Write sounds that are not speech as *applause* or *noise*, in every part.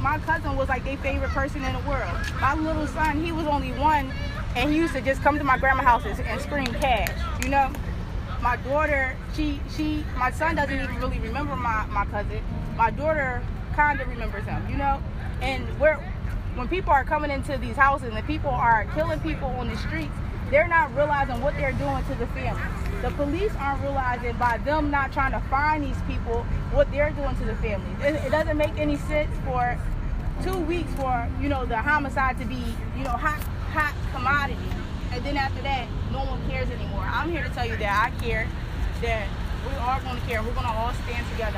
my cousin was like their favorite person in the world. My little son, he was only one, and he used to just come to my grandma's house and, scream cash. You know, my daughter, she she, my son doesn't even really remember my my cousin. My daughter kind of remembers him. You know, and we're when people are coming into these houses and the people are killing people on the streets, they're not realizing what they're doing to the families. The police aren't realizing by them not trying to find these people what they're doing to the families. It, it doesn't make any sense for two weeks for you know the homicide to be you know hot hot commodity, and then after that no one cares anymore. I'm here to tell you that I care, that we are going to care. We're going to all stand together.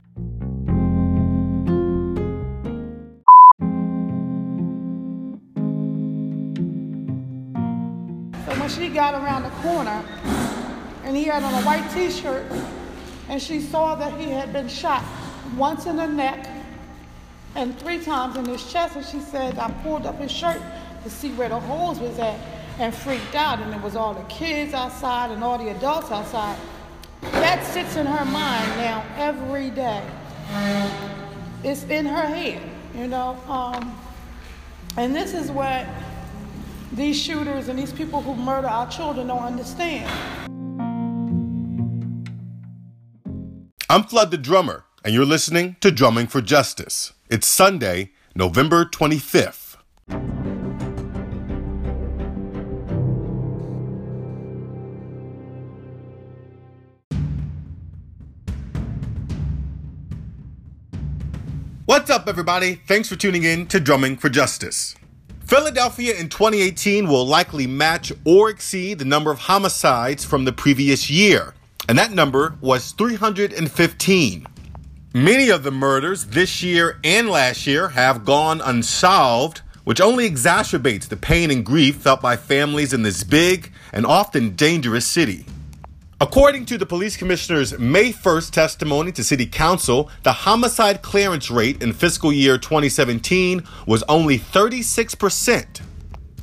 So when she got around the corner and he had on a white t-shirt and she saw that he had been shot once in the neck and three times in his chest and she said I pulled up his shirt to see where the holes was at and freaked out and it was all the kids outside and all the adults outside. That sits in her mind now every day. It's in her head, you know. Um, and this is what these shooters and these people who murder our children don't understand. I'm Flood the Drummer, and you're listening to Drumming for Justice. It's Sunday, November 25th. What's up, everybody? Thanks for tuning in to Drumming for Justice. Philadelphia in 2018 will likely match or exceed the number of homicides from the previous year, and that number was 315. Many of the murders this year and last year have gone unsolved, which only exacerbates the pain and grief felt by families in this big and often dangerous city. According to the police commissioner's May 1st testimony to city council, the homicide clearance rate in fiscal year 2017 was only 36%.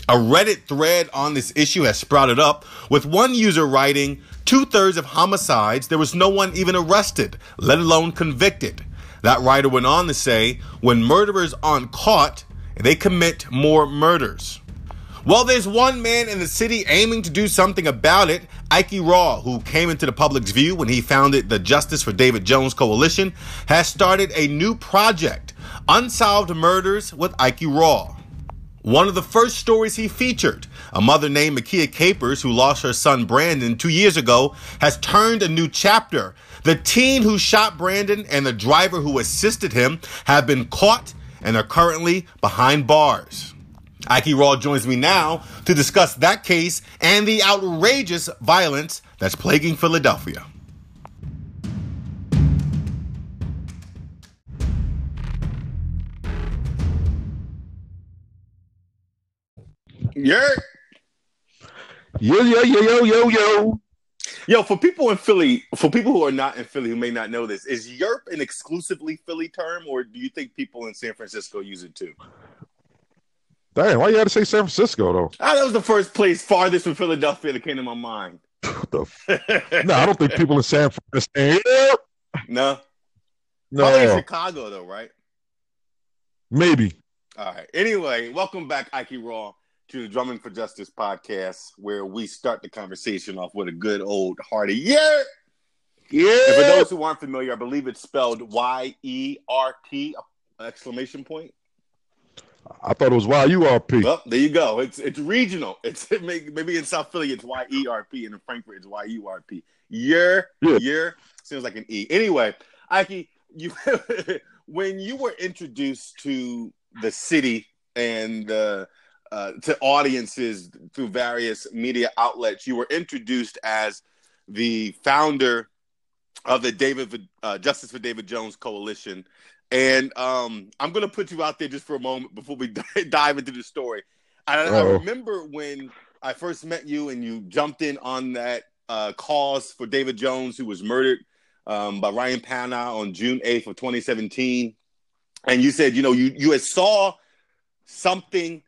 A Reddit thread on this issue has sprouted up, with one user writing, Two thirds of homicides, there was no one even arrested, let alone convicted. That writer went on to say, when murderers aren't caught, they commit more murders. Well, there's one man in the city aiming to do something about it. Ike Raw, who came into the public's view when he founded the Justice for David Jones Coalition, has started a new project, Unsolved Murders with Ike Raw. One of the first stories he featured, a mother named Makia Capers who lost her son Brandon two years ago, has turned a new chapter. The teen who shot Brandon and the driver who assisted him have been caught and are currently behind bars. Ike Raw joins me now to discuss that case and the outrageous violence that's plaguing Philadelphia. Yeah. Yo, yo, yo, yo, yo, yo. Yo, for people in Philly, for people who are not in Philly who may not know this, is Yerp an exclusively Philly term, or do you think people in San Francisco use it too? Damn, why you had to say San Francisco though? Ah, that was the first place farthest from Philadelphia that came to my mind. *laughs* The f- no, I don't think people in San Francisco. No, No, probably in Chicago though, right? maybe. All right. Anyway, welcome back, Ike Raw, to the Drumming for Justice podcast, where we start the conversation off with a good old hearty yeah. Yeah. And for those who aren't familiar, I believe it's spelled Y E R T exclamation point. I thought it was YURP. Well, there you go. It's it's regional. It's it may, maybe in South Philly it's Y E R P, and in Frankford it's Y U R P. Year, Yeah. year sounds like an E. Anyway, Ike, you *laughs* when you were introduced to the city and uh, uh, to audiences through various media outlets, you were introduced as the founder of the David uh, Justice for David Jones Coalition. And um, I'm going to put you out there just for a moment before we *laughs* dive into the story. I, I remember when I first met you and you jumped in on that uh, cause for David Jones, who was murdered um, by Ryan Pownall on June 8th of 2017. And you said, you know, you, you had saw something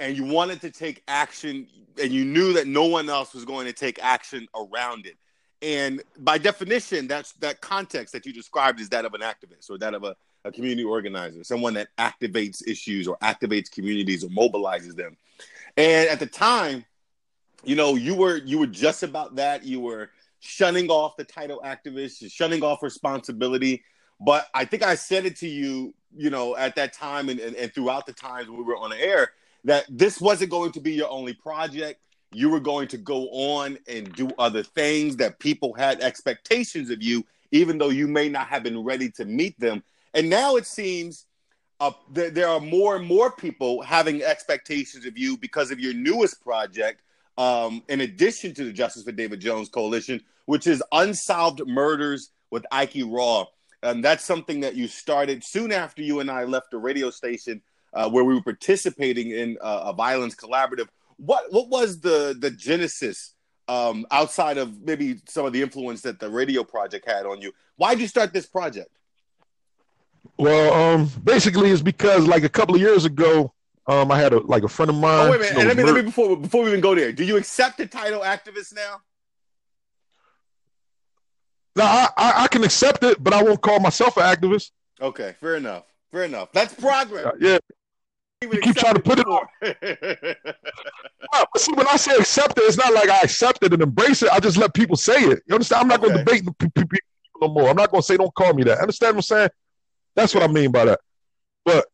and you wanted to take action and you knew that no one else was going to take action around it. And by definition, that's that context that you described is that of an activist or that of a a community organizer, someone that activates issues or activates communities or mobilizes them. And at the time, you know, you were you were just about that. You were shunning off the title activist, shunning off responsibility. But I think I said it to you, you know, at that time and, and, and throughout the times we were on the air that this wasn't going to be your only project. You were going to go on and do other things that people had expectations of you, even though you may not have been ready to meet them. And now it seems uh, th- there are more and more people having expectations of you because of your newest project, um, in addition to the Justice for David Jones Coalition, which is Unsolved Murders with Ike Raw. And that's something that you started soon after you and I left the radio station uh, where we were participating in uh, a violence collaborative. What what was the the genesis um, outside of maybe some of the influence that the radio project had on you? Why did you start this project? Well, um, basically, it's because like a couple of years ago, um, I had a like a friend of mine. Oh wait a minute, you know, let me let me before before we even go there. Do you accept the title activist now? No, I, I, I can accept it, but I won't call myself an activist. Okay, fair enough. Fair enough. That's progress. Uh, yeah. You keep trying to put it on. *laughs* no, but see, when I say accept it, it's not like I accept it and embrace it. I just let people say it. You understand? I'm not okay. going to debate people no more. I'm not going to say, don't call me that. Understand what I'm saying? That's what I mean by that. But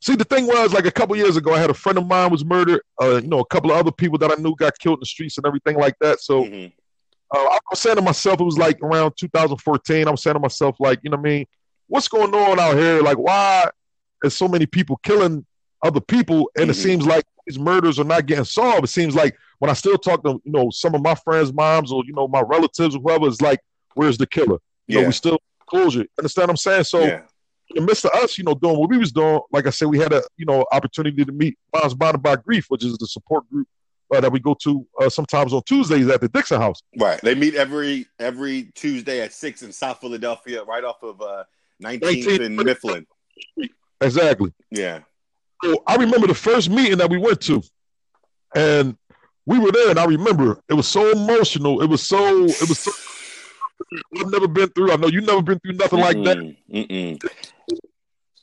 see, the thing was, like a couple years ago, I had a friend of mine was murdered. Uh, you know, a couple of other people that I knew got killed in the streets and everything like that. So mm-hmm. uh, I was saying to myself, it was like around 2014. I was saying to myself, like, you know what I mean? What's going on out here? Like, why is so many people killing other people? And mm-hmm. it seems like these murders are not getting solved. It seems like when I still talk to, you know, some of my friends' moms or, you know, my relatives or whoever, it's like, where's the killer? You yeah. know, we still closure. Understand what I'm saying? So yeah. in the midst of us, you know, doing what we was doing, like I said, we had a, you know, opportunity to meet Moms Bonded by Grief, which is the support group uh, that we go to uh, sometimes on Tuesdays at the Dixon House. Right. They meet every every Tuesday at six in South Philadelphia, right off of uh, 19th, 19th and Mifflin. Exactly. Yeah. So I remember the first meeting that we went to, and we were there, and I remember it was so emotional. It was so. It was so. I've never been through. I know you've never been through nothing Mm-mm. like that. Mm-mm.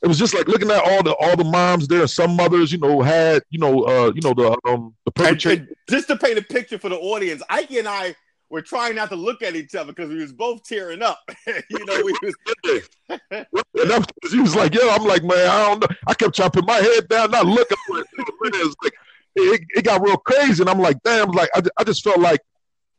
It was just like looking at all the all the moms there. Some mothers, you know, had you know, uh, you know the um the perpetrator. Just to paint a picture for the audience, Ike and I we're trying not to look at each other because we was both tearing up. *laughs* you know, we was. and he was like, "Yo," I'm like, "Man, I don't know." I kept chopping my head down, not looking. it, like, it, it got real crazy, and I'm like, "Damn!" Like, I, I just felt like,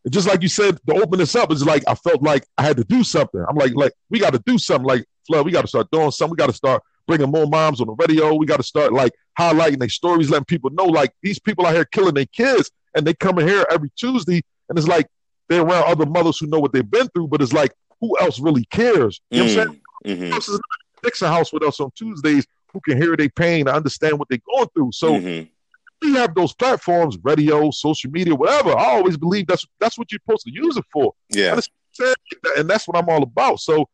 just like you said, to open this up is like I felt like I had to do something. I'm like, like we got to do something. Like, Flood, we got to start doing something. We got to start bringing more moms on the radio. We got to start like highlighting their stories, letting people know like these people out here killing their kids, and they coming here every Tuesday, and it's like they're around other mothers who know what they've been through, but it's like, who else really cares? You know what I'm saying? Mm-hmm. Who else is in the Dixon house with us on Tuesdays who can hear their pain and understand what they're going through? So mm-hmm. we have those platforms, radio, social media, whatever. I always believe that's that's what you're supposed to use it for. Yeah. And that's what I'm all about. So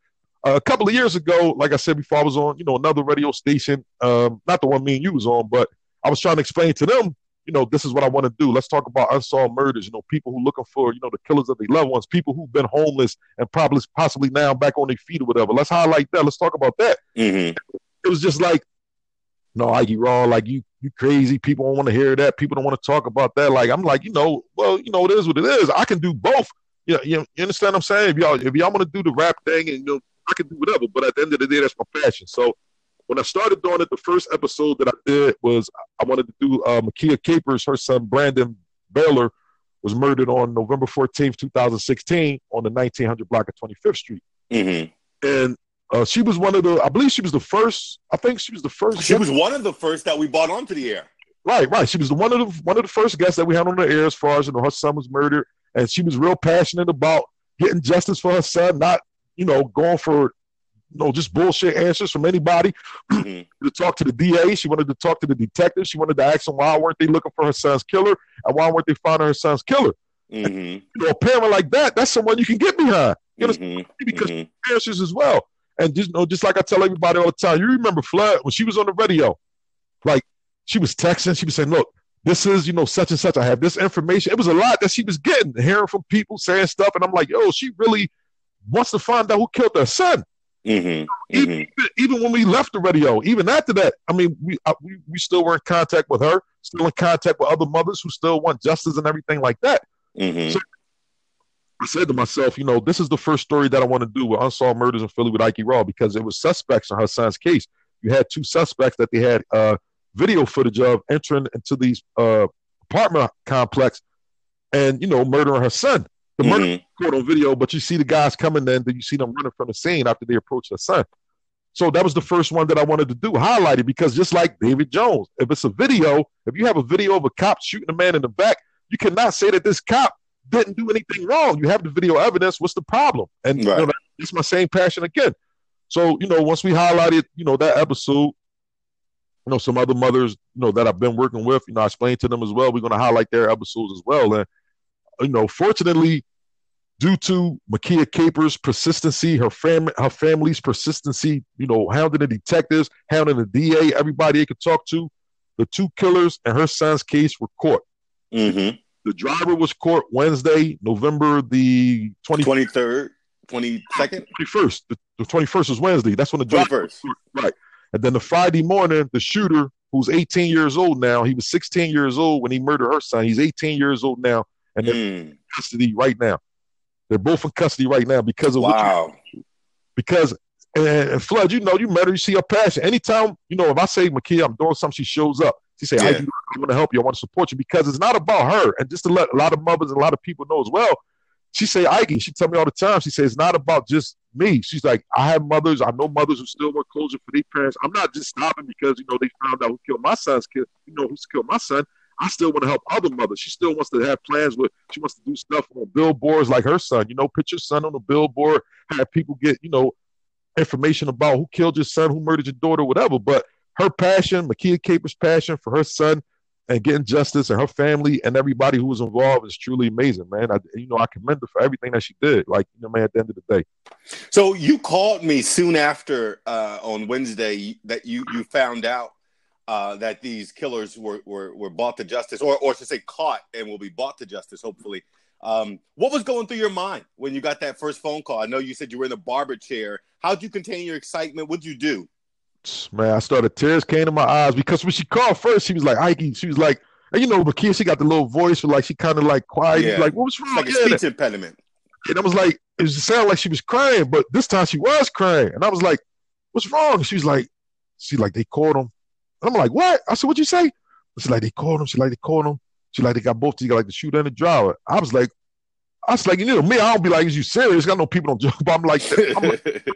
uh, a couple of years ago, like I said before, I was on, you know, another radio station, um, not the one me and you was on, but I was trying to explain to them you know, this is what I want to do. Let's talk about unsolved murders. You know, people who looking for, you know, the killers of their loved ones, people who've been homeless and probably possibly now back on their feet or whatever. Let's highlight that. Let's talk about that. Mm-hmm. It was just like, no, Ike Raw. Like you, you crazy. People don't want to hear that. People don't want to talk about that. Like I'm like, you know, well, you know, it is what it is. I can do both. Yeah, you, know, you understand what I'm saying? If y'all, if y'all want to do the rap thing, and you know, I can do whatever. But at the end of the day, that's my passion. So when I started doing it, the first episode that I did was I wanted to do uh, Makia Capers, her son Brandon Baylor was murdered on November 14th, 2016 on the 1900 block of 25th Street. Mm-hmm. And uh, she was one of the, I believe she was the first, I think she was the first. She was one of the first that we brought onto the air. Right, right. She was the one of the one of the first guests that we had on the air as far as you know her son was murdered, and she was real passionate about getting justice for her son, not you know going for know, just bullshit answers from anybody. Mm-hmm. *clears throat* to talk to the DA, she wanted to talk to the detective. She wanted to ask them why weren't they looking for her son's killer, and why weren't they finding her son's killer. Mm-hmm. You know, a parent like that, that's someone you can get behind. You know, mm-hmm. because mm-hmm. answers as well. And just you know, just like I tell everybody all the time, you remember Flood when she was on the radio, like she was texting, she was saying, "Look, this is you know such and such. I have this information." It was a lot that she was getting, hearing from people saying stuff, and I'm like, "Yo, she really wants to find out who killed her son." Mm-hmm. Even, mm-hmm. even when we left the radio, even after that, I mean, we, uh, we we still were in contact with her, still in contact with other mothers who still want justice and everything like that. Mm-hmm. So I said to myself, you know, this is the first story that I want to do with unsolved murders in Philly with Ike Raw because it was suspects in her son's case. You had two suspects that they had uh, video footage of entering into these uh, apartment complex and you know murdering her son. The murder mm-hmm. caught on video, but you see the guys coming then, then you see them running from the scene after they approach their son. So that was the first one that I wanted to do, highlight it because just like David Jones, if it's a video, if you have a video of a cop shooting a man in the back, you cannot say that this cop didn't do anything wrong. You have the video evidence. What's the problem? And right. you know, that's my same passion again. So you know, once we highlighted, you know, that episode, you know, some other mothers, you know, that I've been working with, you know, I explained to them as well. We're going to highlight their episodes as well. And you know, fortunately, due to Makia Capers' persistency, her family, her family's persistency, you know, hounding the detectives, hounding the DA, everybody they could talk to, the two killers and her son's case were caught. Mm-hmm. The driver was caught Wednesday, November the 20- 23rd, 22nd? 21st. The, the 21st was Wednesday. That's when the driver 21st. Right. And then the Friday morning, the shooter, who's 18 years old now, he was 16 years old when he murdered her son. He's 18 years old now, and they're mm. in custody right now. They're both in custody right now because of wow. You, because and, and Flood, you know, you met her, you see her passion. Anytime, you know, if I say Makia, I'm doing something, she shows up. She say, yeah. I, want to help you. I want to support you because it's not about her. And just to let a lot of mothers and a lot of people know as well, she say, Ike, she tell me all the time, she says, it's not about just me. She's like, I have mothers, I know mothers who still want closure for their parents. I'm not just stopping because, you know, they found out who killed my son's kid, you know, who's killed my son. I still want to help other mothers. She still wants to have plans with, she wants to do stuff on billboards like her son, you know, put your son on a billboard, have people get, you know, information about who killed your son, who murdered your daughter, whatever. But her passion, Makia Capers' passion for her son and getting justice and her family and everybody who was involved is truly amazing, man. I, you know, I commend her for everything that she did. Like, you know, man, at the end of the day. So you called me soon after uh, on Wednesday that you you found out uh, that these killers were, were were brought to justice, or or to say caught and will be brought to justice, hopefully. Um, what was going through your mind when you got that first phone call? I know you said you were in the barber chair. How'd you contain your excitement? What'd you do? man, I started tears came to my eyes because when she called first, she was like, Ike, she was like, and you know, Makia, she got the little voice, but like she kind of like quiet, yeah. like, what was wrong? Like a yeah, speech impediment. And I was like, it sounded like she was crying, but this time she was crying. And I was like, what's wrong? She was like, she like, they called him. And I'm like, what? I said, what'd you say? She's like, they called him. She like, they called him. She like, they got both of you, got like the shooter and the driver. I was like, I was like, you know, me, I don't be like, is you serious? I know people don't joke, but *laughs* I'm like, I'm like *laughs*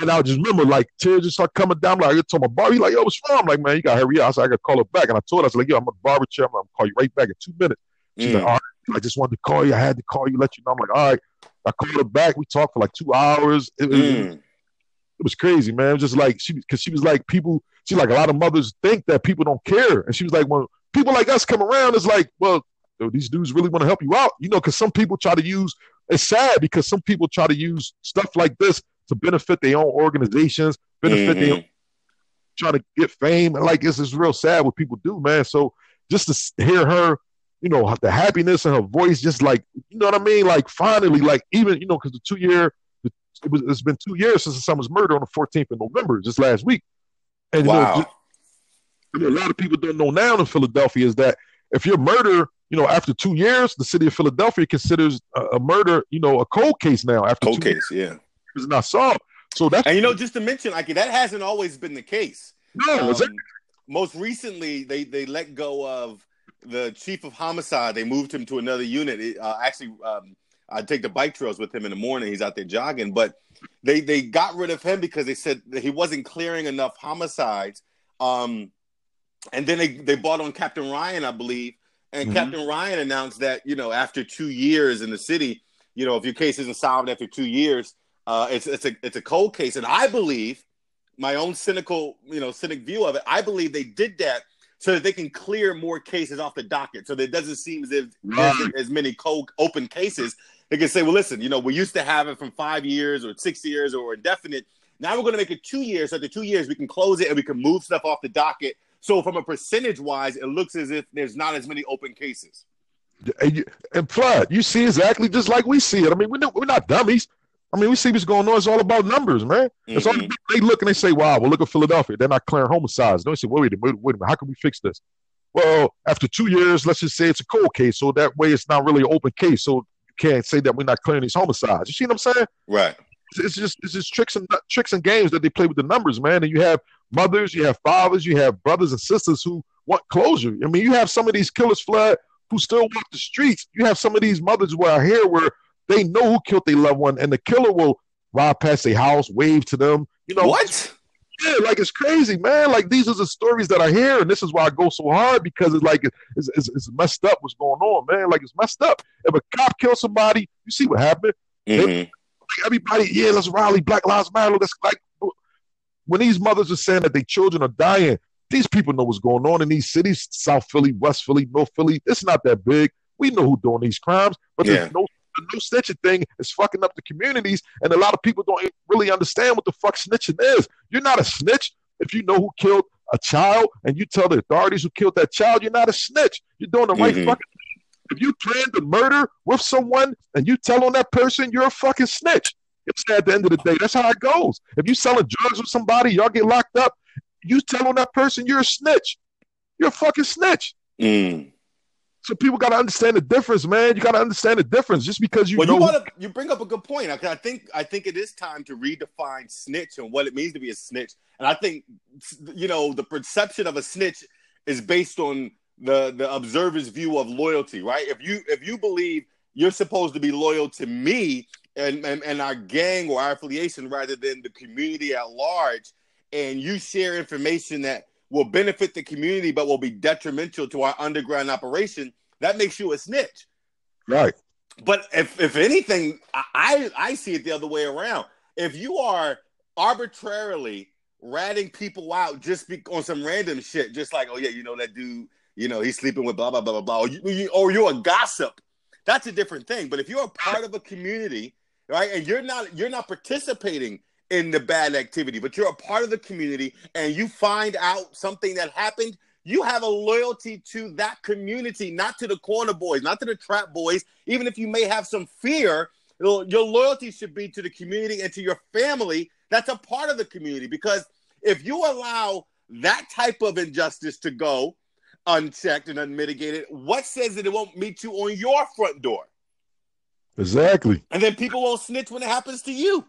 and I just remember like tears just start coming down. Like I told my barber, like, yo, what's wrong? I'm like, man, you gotta hurry up. I said, I gotta call her back. And I told her, I was like, yo, I'm at the barber chair. I'm gonna call you right back in two minutes. She's mm. like, all right, I just wanted to call you. I had to call you, let you know. I'm like, all right. I called her back. We talked for like two hours. It, mm. it, it was crazy, man. It was just like she because she was like people, she like a lot of mothers think that people don't care. And she was like, when people like us come around, it's like, well, these dudes really want to help you out. You know, because some people try to use it's sad because some people try to use stuff like this to benefit their own organizations, benefit mm-hmm. their trying to get fame. And like this is real sad what people do, man. So just to hear her, you know, the happiness in her voice, just like you know what I mean, like finally, like even you know, because the two year, it was it's been two years since the son was murdered on the 14th of November, just last week. And wow. you know, I mean, a lot of people don't know now in Philadelphia is that if you're murder, you know, after two years, the city of Philadelphia considers a, a murder, you know, a cold case now. After cold case, years. yeah is not solved. So that's and you know, just to mention, like that hasn't always been the case. No, um, most recently they they let go of the chief of homicide. They moved him to another unit. It, uh, actually, um, I take the bike trails with him in the morning. He's out there jogging, but they they got rid of him because they said he wasn't clearing enough homicides. Um, and then they they bought on Captain Ryan, I believe, and mm-hmm. Captain Ryan announced that you know after two years in the city, you know if your case isn't solved after two years, uh, it's it's a it's a cold case, and I believe my own cynical you know cynic view of it. I believe they did that so that they can clear more cases off the docket, so that it doesn't seem as if right. there's as many cold open cases. They can say, well, listen, you know, we used to have it from five years or six years or indefinite. Now we're going to make it two years. So after two years, we can close it and we can move stuff off the docket. So from a percentage wise, it looks as if there's not as many open cases. And, and Flood, you see exactly just like we see it. I mean, we're not, we're not dummies. I mean, we see what's going on. It's all about numbers, man. Mm-hmm. It's all they look and they say, "Wow, well, look at Philadelphia. They're not clearing homicides." Don't say, "Wait, wait, wait, wait a minute. How can we fix this?" Well, after two years, let's just say it's a cold case, so that way it's not really an open case. So you can't say that we're not clearing these homicides. You see what I'm saying? Right. It's, just it's just tricks and tricks and games that they play with the numbers, man. And you have mothers, you have fathers, you have brothers and sisters who want closure. I mean, you have some of these killers, flood, who still walk the streets. You have some of these mothers who are here where they know who killed their loved one, and the killer will ride past their house, wave to them. You know what? Yeah, like it's crazy, man. Like these are the stories that I hear, and this is why I go so hard because it's like it's, it's, it's messed up what's going on, man. Like it's messed up. If a cop kills somebody, you see what happened. Mm-hmm. everybody, yeah, let's rally, Black Lives Matter. Let's like when these mothers are saying that their children are dying, these people know what's going on in these cities, South Philly, West Philly, North Philly. It's not that big. We know who's doing these crimes, but yeah. there's no the no snitching thing is fucking up the communities, and a lot of people don't really understand what the fuck snitching is. You're not a snitch if you know who killed a child and you tell the authorities who killed that child. You're not a snitch. You're doing the right mm-hmm. fucking. If you plan to murder with someone and you tell on that person, you're a fucking snitch. It's at the end of the day, that's how it goes. If you selling drugs with somebody, y'all get locked up. You tell on that person, you're a snitch. You're a fucking snitch. Mm. So people got to understand the difference, man. You got to understand the difference. Just because you well, know, you, wanna, you bring up a good point. I, I think I think it is time to redefine snitch and what it means to be a snitch. And I think you know the perception of a snitch is based on the the observer's view of loyalty, right? If you if you believe you're supposed to be loyal to me and, and, and our gang or our affiliation rather than the community at large, and you share information that will benefit the community but will be detrimental to our underground operation, that makes you a snitch. Right. But if if anything, I I see it the other way around. If you are arbitrarily ratting people out just be, on some random shit, just like oh yeah, you know that dude, you know he's sleeping with blah blah blah blah blah, or, you, or you're a gossip, that's a different thing. But if you're a part of a community, right, and you're not you're not participating in the bad activity, but you're a part of the community and you find out something that happened, you have a loyalty to that community, not to the corner boys, not to the trap boys. Even if you may have some fear, your loyalty should be to the community and to your family that's a part of the community. Because if you allow that type of injustice to go unchecked and unmitigated, what says that it won't meet you on your front door? Exactly. And then people won't snitch when it happens to you.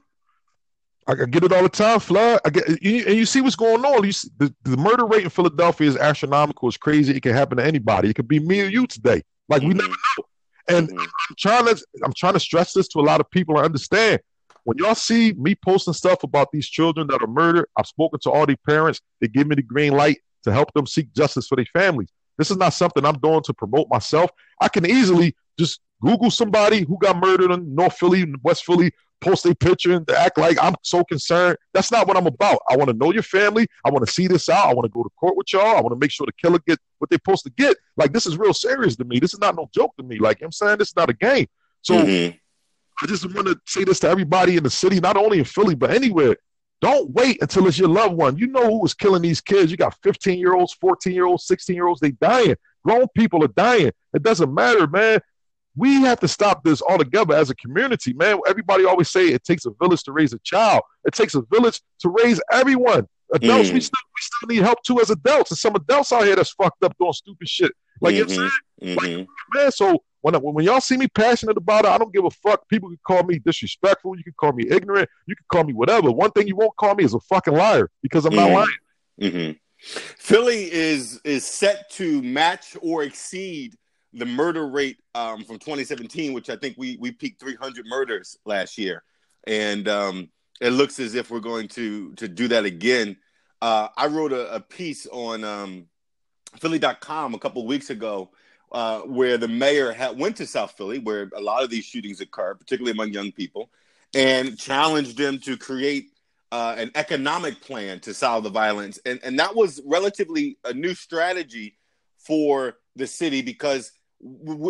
I, get it all the time, Flood. I get, you, and you see what's going on. You see, the, the murder rate in Philadelphia is astronomical. It's crazy. It can happen to anybody. It could be me or you today. Like mm-hmm. we never know. And mm-hmm. I'm trying to I'm trying to stress this to a lot of people. I understand when y'all see me posting stuff about these children that are murdered. I've spoken to all the parents. They give me the green light to help them seek justice for their families. This is not something I'm doing to promote myself. I can easily just Google somebody who got murdered in North Philly, West Philly, post a picture and act like I'm so concerned. That's not what I'm about. I want to know your family. I want to see this out. I want to go to court with y'all. I want to make sure the killer get what they're supposed to get. Like this is real serious to me. This is not no joke to me. Like I'm saying, this is not a game. So mm-hmm. I just want to say this to everybody in the city, not only in Philly but anywhere. Don't wait until it's your loved one. You know who was killing these kids. You got 15 year olds, 14 year olds, 16 year olds. They dying. Grown people are dying. It doesn't matter, man we have to stop this altogether as a community, man. Everybody always say it takes a village to raise a child. It takes a village to raise everyone. Adults, mm. we still we still need help too as adults. And some adults out here that's fucked up doing stupid shit. Like mm-hmm. you know saying? Mm-hmm. Like, man, so when, when y'all see me passionate about it, I don't give a fuck. People can call me disrespectful. You can call me ignorant. You can call me whatever. One thing you won't call me is a fucking liar because I'm mm-hmm. not lying. Mm-hmm. Philly is is set to match or exceed the murder rate um, from 2017, which I think we we peaked 300 murders last year, and um, it looks as if we're going to to do that again. Uh, I wrote a, a piece on um, Philly.com a couple weeks ago uh, where the mayor had, went to South Philly, where a lot of these shootings occur, particularly among young people, and challenged them to create uh, an economic plan to solve the violence, and and that was relatively a new strategy for the city because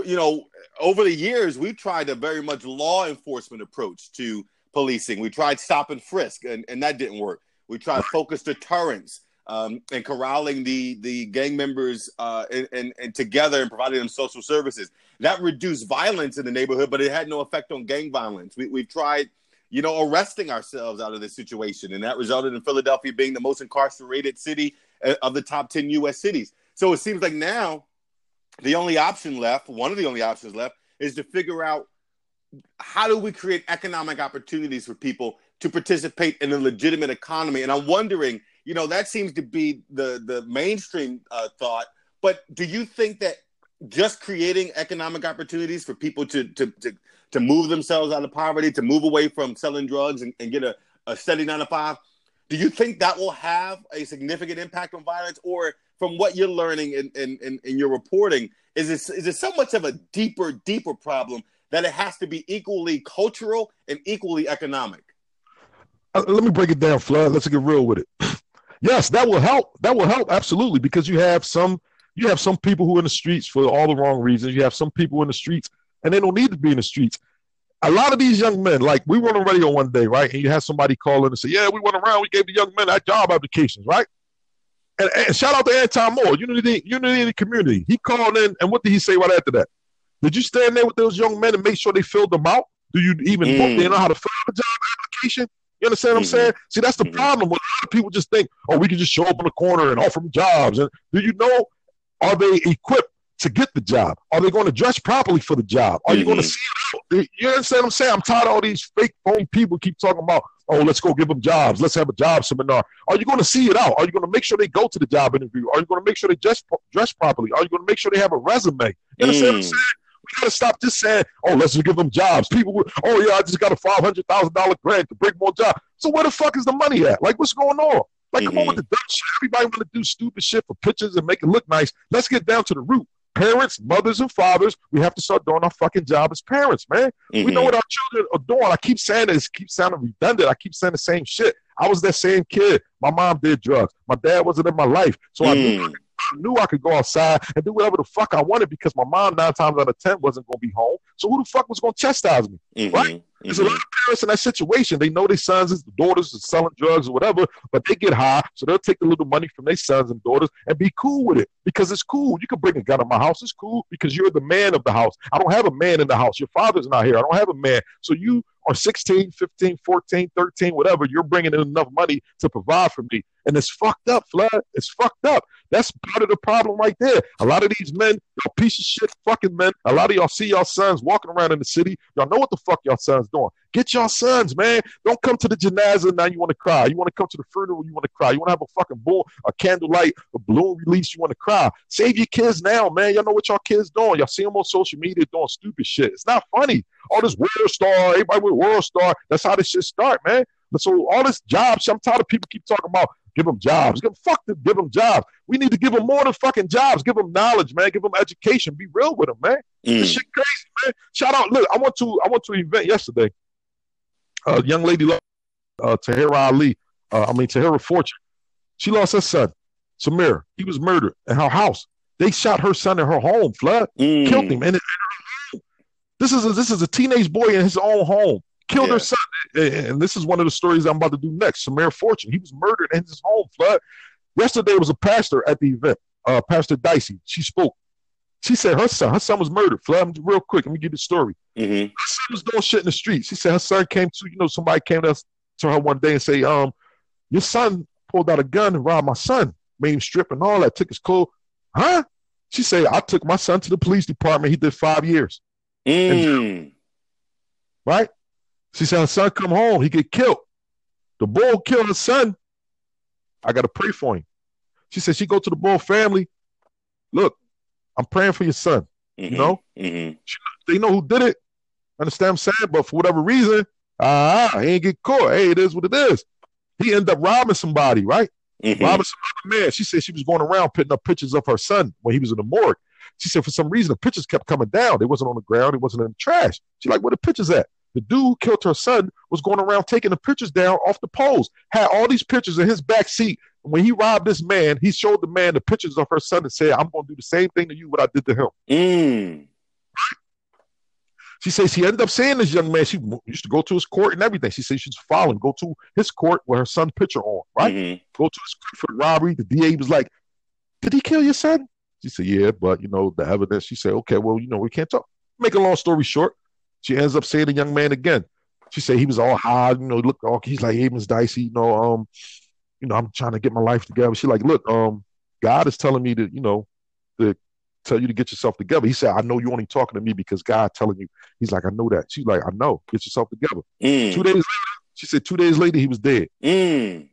you know, over the years, we've tried a very much law enforcement approach to policing. We tried stop and frisk, and, and that didn't work. We tried focused deterrence um, and corralling the the gang members uh, and, and, and together and providing them social services. That reduced violence in the neighborhood, but it had no effect on gang violence. We, we've tried you know, arresting ourselves out of this situation. And that resulted in Philadelphia being the most incarcerated city uh, of the top 10 US cities. So it seems like now the only option left, one of the only options left, is to figure out how do we create economic opportunities for people to participate in a legitimate economy. And I'm wondering, you know, that seems to be the the mainstream uh, thought. But do you think that just creating economic opportunities for people to to to, to move themselves out of poverty, to move away from selling drugs and, and get a, a steady nine to five, do you think that will have a significant impact on violence? Or from what you're learning in, in, in, in your reporting, is it, is it so much of a deeper, deeper problem that it has to be equally cultural and equally economic? Uh, let me break it down, Flood. Let's get real with it. *clears throat* yes, that will help. That will help absolutely because you have some you have some people who are in the streets for all the wrong reasons. You have some people in the streets and they don't need to be in the streets. A lot of these young men, like we were on the radio one day, right? And you had somebody call in and say, "Yeah, we went around, we gave the young men that job applications, right?" And, and shout out to Anton Moore, Unity, Unity in the community. He called in, and what did he say right after that? Did you stand there with those young men and make sure they filled them out? Do you even mm. they know how to fill out a job application? You understand what mm-hmm. I'm saying? See, that's the mm-hmm. problem. When a lot of people just think, oh, we can just show up in the corner and offer them jobs. And do you know, are they equipped to get the job? Are they going to dress properly for the job? Are mm-hmm. you going to see it out? You understand what I'm saying? I'm tired of all these fake phony people keep talking about, oh, let's go give them jobs. Let's have a job seminar. Are you going to see it out? Are you going to make sure they go to the job interview? Are you going to make sure they dress, dress properly? Are you going to make sure they have a resume? You understand mm. what I'm mm. saying? We got to stop just saying, oh, let's just give them jobs. People, oh, yeah, I just got a $500,000 grant to bring more jobs. So where the fuck is the money at? Like, what's going on? Like, mm-hmm. come on with mm-hmm. the dumb shit. Everybody want to do stupid shit for pictures and make it look nice. Let's get down to the root. Parents, mothers, and fathers, we have to start doing our fucking job as parents, man. Mm-hmm. We know mm-hmm. what our children are doing. I keep saying this, keep sounding redundant. I keep saying the same shit. I was that same kid. My mom did drugs. My dad wasn't in my life. So mm. I knew I knew I could go outside and do whatever the fuck I wanted because my mom nine times out of ten wasn't going to be home. So who the fuck was going to chastise me, mm-hmm. right? Mm-hmm. There's a lot of parents in that situation. They know their sons, and daughters, are selling drugs or whatever, but they get high, so they'll take a little money from their sons and daughters and be cool with it because it's cool. You can bring a gun in my house. It's cool because you're the man of the house. I don't have a man in the house. Your father's not here. I don't have a man. So you are 16, 15, 14, 13, whatever. You're bringing in enough money to provide for me. And it's fucked up, Flood. It's fucked up. That's part of the problem right there. A lot of these men, y'all piece of shit fucking men, a lot of y'all see y'all sons walking around in the city. Y'all know what the fuck y'all sons doing. Get y'all sons, man. Don't come to the janazah now you want to cry. You want to come to the funeral, you want to cry. You want to have a fucking bull, a candlelight, a balloon release, you want to cry. Save your kids now, man. Y'all know what y'all kids doing. Y'all see them on social media doing stupid shit. It's not funny. All this world star, everybody world star. That's how this shit start, man. But so all this jobs, I'm tired of people keep talking about Give them jobs. Give them, fuck them. Give them jobs. We need to give them more than fucking jobs. Give them knowledge, man. Give them education. Be real with them, man. Mm. This shit crazy, man. Shout out. Look, I went to I went to an event yesterday. A young lady, uh, Tahira Ali. Uh, I mean Tahira Fortune. She lost her son, Samir. He was murdered in her house. They shot her son in her home. Flood mm. killed him, and this is a, this is a teenage boy in his own home killed yeah. her son. And this is one of the stories I'm about to do next. Samir Fortune, he was murdered in his home. Flood. Yesterday was a pastor at the event, uh, Pastor Dicey. She spoke. She said her son, her son was murdered. Flood, real quick, let me give you the story. Mm-hmm. Her son was doing shit in the streets. She said her son came to, you know, somebody came to, to her one day and say, um, your son pulled out a gun and robbed my son, made him strip and all that, took his clothes. Huh? She said, I took my son to the police department. He did five years. Mm. right? She said her son come home, he get killed. The bull killed her son. I gotta pray for him. She said she go to the bull family. Look, I'm praying for your son. Mm-hmm. You know, mm-hmm. she, they know who did it. Understand I'm saying? But for whatever reason, ah, uh, he ain't get caught. Hey, it is what it is. He ended up robbing somebody, right? Mm-hmm. Robbing some other man. She said she was going around putting up pictures of her son when he was in the morgue. She said for some reason the pictures kept coming down. They wasn't on the ground. It wasn't in the trash. She's like, where the pictures at? The dude who killed her son was going around taking the pictures down off the poles. Had all these pictures in his back seat. When he robbed this man, he showed the man the pictures of her son and said, "I'm going to do the same thing to you what I did to him." Mm. She says she ended up saying this young man. She used to go to his court and everything. She says she's following, go to his court with her son's picture on, right? Mm-hmm. Go to his court for the robbery. The DA was like, "Did he kill your son?" She said, "Yeah, but you know the evidence." She said, "Okay, well, you know we can't talk." Make a long story short, she ends up seeing the young man again. She said he was all high, you know, look all he's like, hey, Miss Dicey, you know, um, you know, I'm trying to get my life together. She like, look, um, God is telling me to, you know, to tell you to get yourself together. He said, I know you only talking to me because God telling you. He's like, I know that. She's like, I know. Get yourself together. Mm. Two days later, she said, two days later, he was dead. Mm.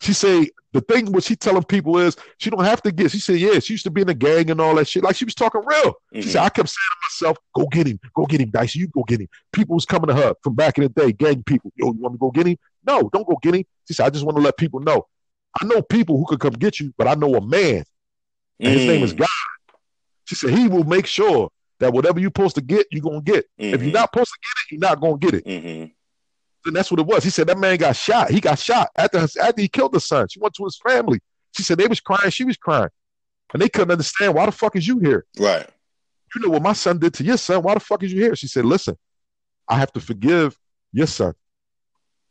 She said, the thing what she telling people is she don't have to get. She said, yeah, she used to be in a gang and all that shit. Like she was talking real. Mm-hmm. She said, I kept saying to myself, go get him, go get him, Dicey, you go get him. People was coming to her from back in the day, gang people. Yo, you want me to go get him? No, don't go get him. She said, I just want to let people know. I know people who could come get you, but I know a man. And mm. his name is mm. God. She said, He will make sure that whatever you're supposed to get, you're gonna get. Mm-hmm. If you're mm-hmm. not supposed to get it, you're not gonna get it. And that's what it was. He said that man got shot. He got shot after after he killed the son. She went to his family. She said they was crying, she was crying. And they couldn't understand why the fuck is you here? Right. You know what my son did to your son. Why the fuck is you here? She said, Listen, I have to forgive your son.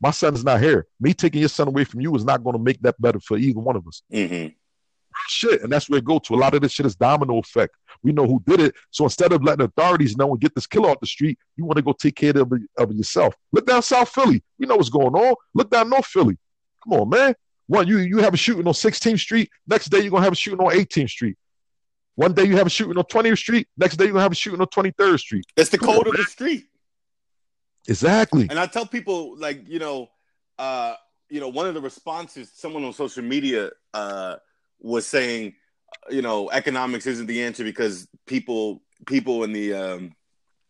My son is not here. Me taking your son away from you is not going to make that better for either one of us. Mm-hmm. Shit, and that's where it go to. A lot of this shit is domino effect. We know who did it, so instead of letting authorities know and get this killer off the street, you want to go take care of, of yourself. Look down South Philly. We know what's going on. Look down North Philly. Come on, man. One, you you have a shooting on 16th Street. Next day you're gonna have a shooting on 18th Street. One day you have a shooting on 20th Street. Next day you're gonna have a shooting on 23rd Street. It's the Come code on, of man. the street. Exactly. And I tell people, like, you know, uh, you know, one of the responses, someone on social media uh, was saying, you know, economics isn't the answer because people, people in the um,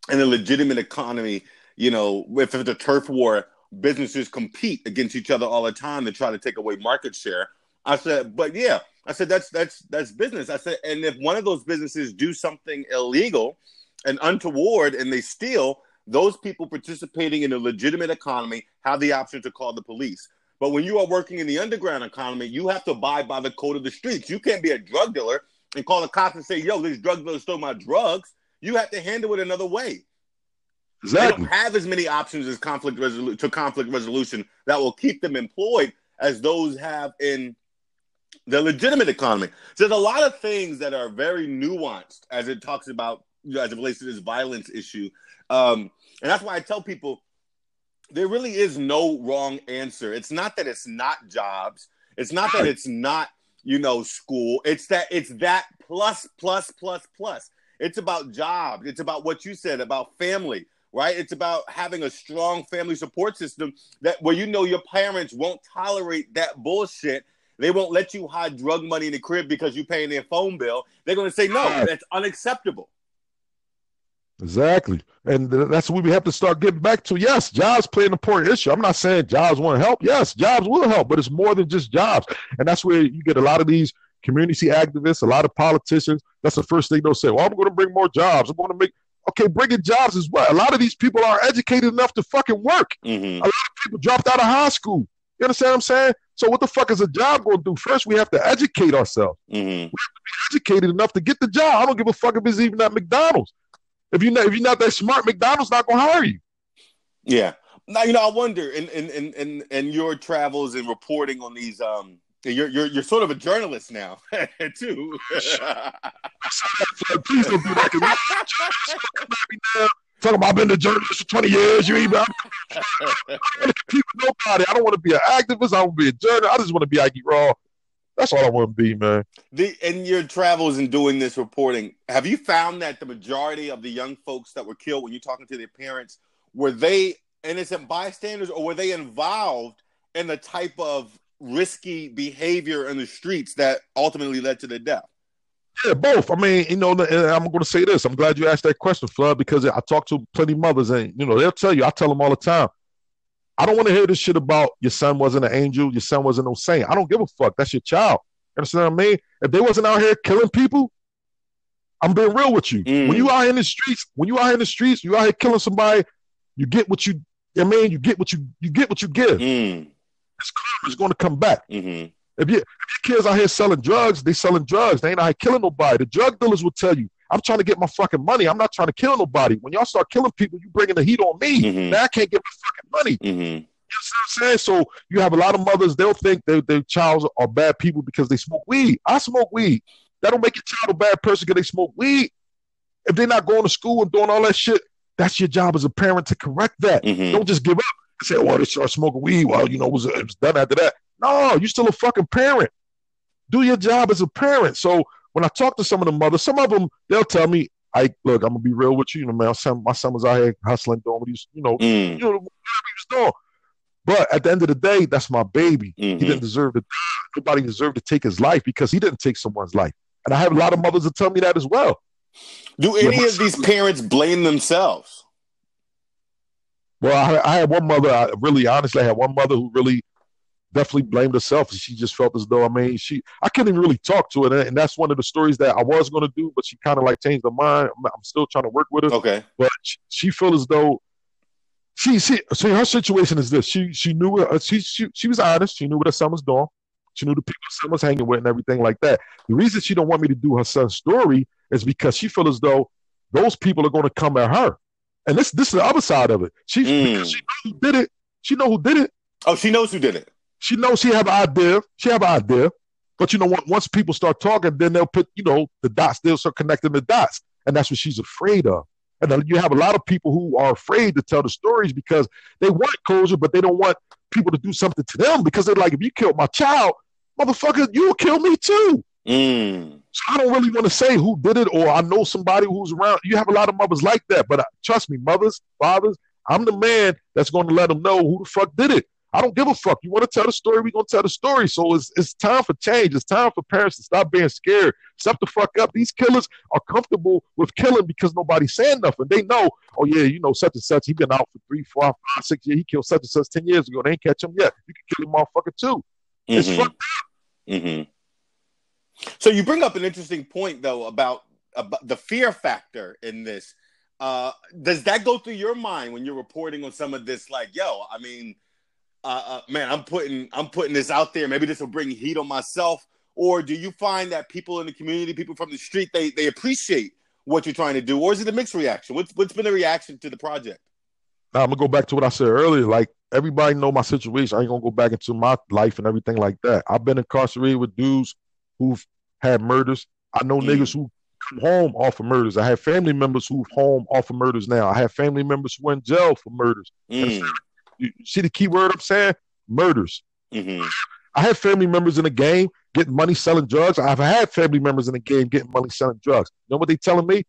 in the legitimate economy, you know, if it's a turf war, businesses compete against each other all the time to try to take away market share. I said, but yeah, I said that's that's that's business. I said, and if one of those businesses do something illegal and untoward and they steal, those people participating in a legitimate economy have the option to call the police. But when you are working in the underground economy, you have to abide by the code of the streets. You can't be a drug dealer and call the cops and say, "Yo, this drug dealer stole my drugs." You have to handle it another way. Exactly. They don't have as many options as conflict resolu- to conflict resolution that will keep them employed as those have in the legitimate economy. So there's a lot of things that are very nuanced as it talks about you know, as it relates to this violence issue. Um, and that's why I tell people there really is no wrong answer. It's not that it's not jobs. It's not that it's not, you know, school. It's that it's that plus, plus, plus, plus. It's about jobs. It's about what you said about family, right? It's about having a strong family support system that where you know your parents won't tolerate that bullshit. They won't let you hide drug money in the crib because you're paying their phone bill. They're going to say, no, that's unacceptable. Exactly. And that's what we have to start getting back to. Yes, jobs play an important issue. I'm not saying jobs won't help. Yes, jobs will help, but it's more than just jobs. And that's where you get a lot of these community activists, a lot of politicians. That's the first thing they'll say. Well, I'm going to bring more jobs. I'm going to make. Okay, bringing jobs is what? A lot of these people are educated enough to fucking work. Mm-hmm. A lot of people dropped out of high school. You understand what I'm saying? So what the fuck is a job going to do? First, we have to educate ourselves. Mm-hmm. We have to be educated enough to get the job. I don't give a fuck if it's even at McDonald's. If you if you're not that smart, McDonald's not gonna hire you. Yeah. Now you know I wonder in in in in, in your travels and reporting on these um you're you're you're sort of a journalist now *laughs* too. Please don't do that. Talking about I've been a journalist for 20 years. You even *laughs* I don't want to compete with nobody. I don't want to be an activist. I want to be a journalist. I just want to be Ike Raw. That's all I want to be, man. The in your travels and doing this reporting, have you found that the majority of the young folks that were killed when you're talking to their parents were they innocent bystanders or were they involved in the type of risky behavior in the streets that ultimately led to their death? Yeah, both. I mean, you know, I'm going to say this. I'm glad you asked that question, Flood, because I talk to plenty of mothers, and you know, they'll tell you. I tell them all the time. I don't want to hear this shit about your son wasn't an angel, your son wasn't no saint. I don't give a fuck. That's your child. You understand what I mean? If they wasn't out here killing people, I'm being real with you. Mm. When you out in the streets, when you out in the streets, you out here killing somebody, you get what you. I mean, you get what you you get what you give. Mm. This karma is going to come back. Mm-hmm. If, you, if your kids out here selling drugs, they selling drugs. They ain't out here killing nobody. The drug dealers will tell you, I'm trying to get my fucking money. I'm not trying to kill nobody. When y'all start killing people, you bringing the heat on me. Mm-hmm. Now I can't get my fucking money. Mm-hmm. You know what I'm saying? So you have a lot of mothers, they'll think they, their child are bad people because they smoke weed. I smoke weed. That don't make your child a bad person because they smoke weed. If they're not going to school and doing all that shit, That's your job as a parent to correct that. Mhm. Don't just give up and say, "Well, they start smoking weed." Well, you know, it was, it was done after that. No, you're still a fucking parent. Do your job as a parent. So when I talk to some of the mothers, some of them they'll tell me, "I look, I'm gonna be real with you. You know, man, my son, my son was out here hustling, doing what he's, you know, Mm. you know, whatever he was doing." But at the end of the day, that's my baby. Mhm. He didn't deserve to. Nobody deserved to take his life because he didn't take someone's life. And I have a lot of mothers that tell me that as well. Do any my of these parents blame themselves? Well, I, I had one mother. I really, honestly, I had one mother who really definitely blamed herself. She just felt as though, I mean, she, I couldn't even really talk to her, and that's one of the stories that I was going to do, but she kind of like changed her mind. I'm, I'm still trying to work with her, Okay. but she, she felt as though she, she, see, her situation is this: she, she knew, uh, she, she, she was honest. She knew what her son was doing. She knew the people her son was hanging with and everything like that. The reason she don't want me to do her son's story is because she felt as though those people are going to come at her. And this, this is the other side of it. She, Mm. because she did it. She know who did it. Oh, she knows who did it. She knows she have an idea. She have an idea. But you know, on- once people start talking, then they'll put, you know, the dots, they'll start connecting the dots. And that's what she's afraid of. And then you have a lot of people who are afraid to tell the stories because they want closure, but they don't want people to do something to them because they're like, if you killed my child, motherfucker, you will kill me too. Mm. So I don't really want to say who did it or I know somebody who's around. You have a lot of mothers like that, but uh, trust me, mothers, fathers, I'm the man that's going to let them know who the fuck did it. I don't give a fuck. You want to tell the story? We're going to tell the story. So it's, it's time for change. It's time for parents to stop being scared. Stop the fuck up. These killers are comfortable with killing because nobody's saying nothing. They know, oh, yeah, you know, such and such. He been out for three, four, five, six years. He killed such and such 10 years ago. They ain't catch him yet. You can kill him, motherfucker, too. It's Mhm. fucked hmm So you bring up an interesting point though about, about the fear factor in this. Uh, does that go through your mind when you're reporting on some of this? Like, yo, I mean, uh, uh, man, I'm putting I'm putting this out there. Maybe this will bring heat on myself. Or do you find that people in the community, people from the street, they they appreciate what you're trying to do, or is it a mixed reaction? What's what's been the reaction to the project? Now, I'm gonna go back to what I said earlier. Like everybody know my situation. I ain't gonna go back into my life and everything like that. I've been incarcerated with dudes who've had murders. I know Mm. niggas who come home off of murders. I have family members who've home off of murders now. I have family members who are in jail for murders. Mm. You you see the key word I'm saying? Murders. hmm I have family members in the game getting money selling drugs. I've had family members in the game getting money selling drugs. You know what they telling me?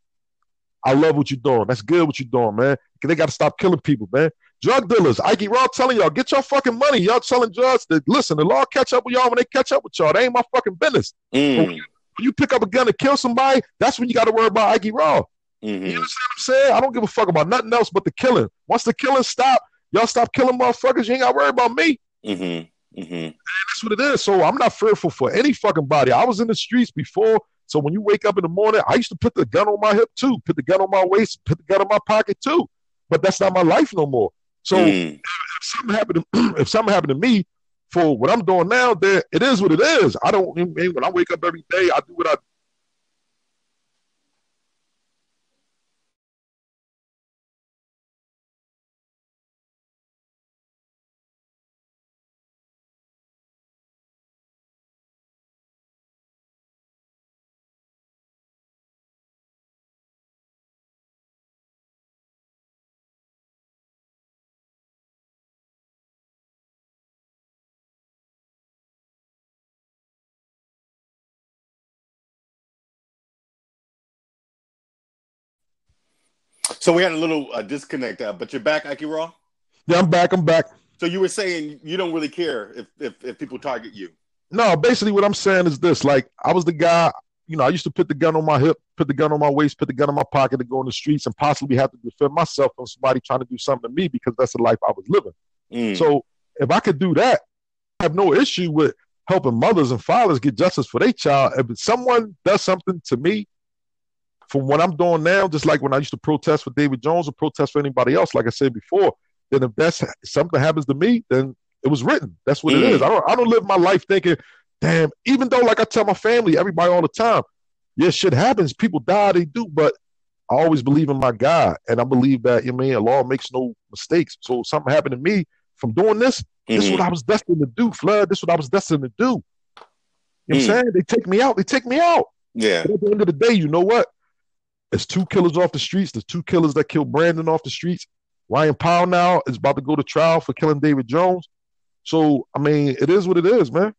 I love what you're doing. That's good what you're doing, man. 'Cause They got to stop killing people, man. Drug dealers, Ike Raw telling y'all, get your fucking money. Y'all selling drugs. Listen, the law catch up with y'all when they catch up with y'all. They ain't my fucking business. Mm. When you pick up a gun to kill somebody, that's when you got to worry about Ike Raw. You hmm understand what I'm saying? I don't give a fuck about nothing else but the killing. Once the killing stop, y'all stop killing motherfuckers. You ain't got to worry about me. hmm hmm That's what it is. So I'm not fearful for any fucking body. I was in the streets before. So when you wake up in the morning, I used to put the gun on my hip too, put the gun on my waist, put the gun in my pocket too. But that's not my life no more. So Mm. if something happened to *clears throat* if something happened to me for what I'm doing now, then it is what it is. I don't I mean, when I wake up every day, I do what I So we had a little uh, disconnect, uh, but you're back, Ike Raw. Yeah, I'm back, I'm back. So you were saying you don't really care if, if, if people target you. No, basically what I'm saying is this: like I was the guy, you know, I used to put the gun on my hip, put the gun on my waist, put the gun in my pocket to go in the streets and possibly have to defend myself from somebody trying to do something to me because that's the life I was living. Mm. So if I could do that, I have no issue with helping mothers and fathers get justice for their child. If someone does something to me from what I'm doing now, just like when I used to protest for David Jones or protest for anybody else, like I said before, then if that's something happens to me, then it was written. That's what it Mm. is. I don't I don't live my life thinking, damn, even though like I tell my family, everybody all the time, yeah, shit happens, people die, they do, but I always believe in my God. And I believe that, you know, mean, law makes no mistakes. So if something happened to me from doing this, this is what I was destined to do, Flood. This is what I was destined to do. You know what I'm Mm. saying? They take me out, they take me out. Yeah. But at the end of the day, you know what? It's two killers off the streets. There's two killers that killed Brandon off the streets. Ryan Pownall now is about to go to trial for killing David Jones. So I mean, it is what it is, man.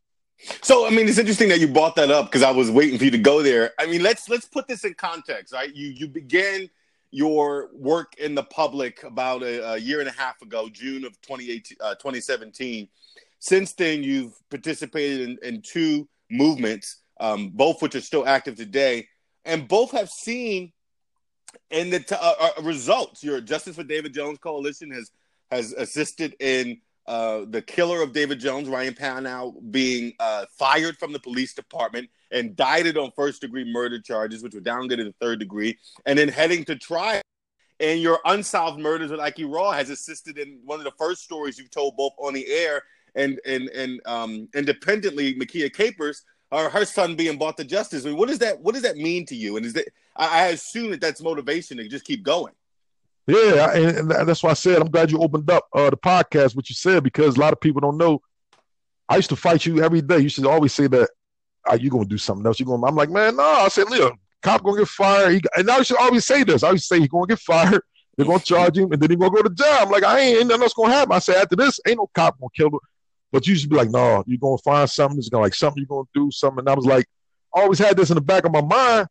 So I mean, it's interesting that you brought that up because I was waiting for you to go there. I mean, let's let's put this in context, right? You you began your work in the public about a, a year and a half ago, June of 2018, uh, 2017. Since then, you've participated in, in two movements, um, both which are still active today, and both have seen in the t- uh, uh, results. Your Justice for David Jones coalition has has assisted in uh, the killer of David Jones, Ryan Pownall, being uh, fired from the police department, and indicted on first degree murder charges, which were downgraded to third degree, and then heading to trial. And your unsolved murders with Ike Raw has assisted in one of the first stories you've told both on the air and and and um, independently. Makia Capers, or her son being brought to justice. I mean, what does that what does that mean to you? And is that I, I assume that that's motivation to just keep going. Yeah, and, that's why I said I'm glad you opened up uh, the podcast. What you said because a lot of people don't know. I used to fight you every day. You should always say that. Are you gonna do something else? You going? I'm like, man, no. I said, look, cop gonna get fired. He, and I should always say this. I used to say he's gonna get fired. They're gonna charge him, and then he's gonna go to jail. I'm like, I ain't, ain't nothing else gonna happen. I said, after this, ain't no cop gonna kill him. But you should be like, no, you're gonna find something. It's gonna like something you're gonna do something. And I was like, always had this in the back of my mind,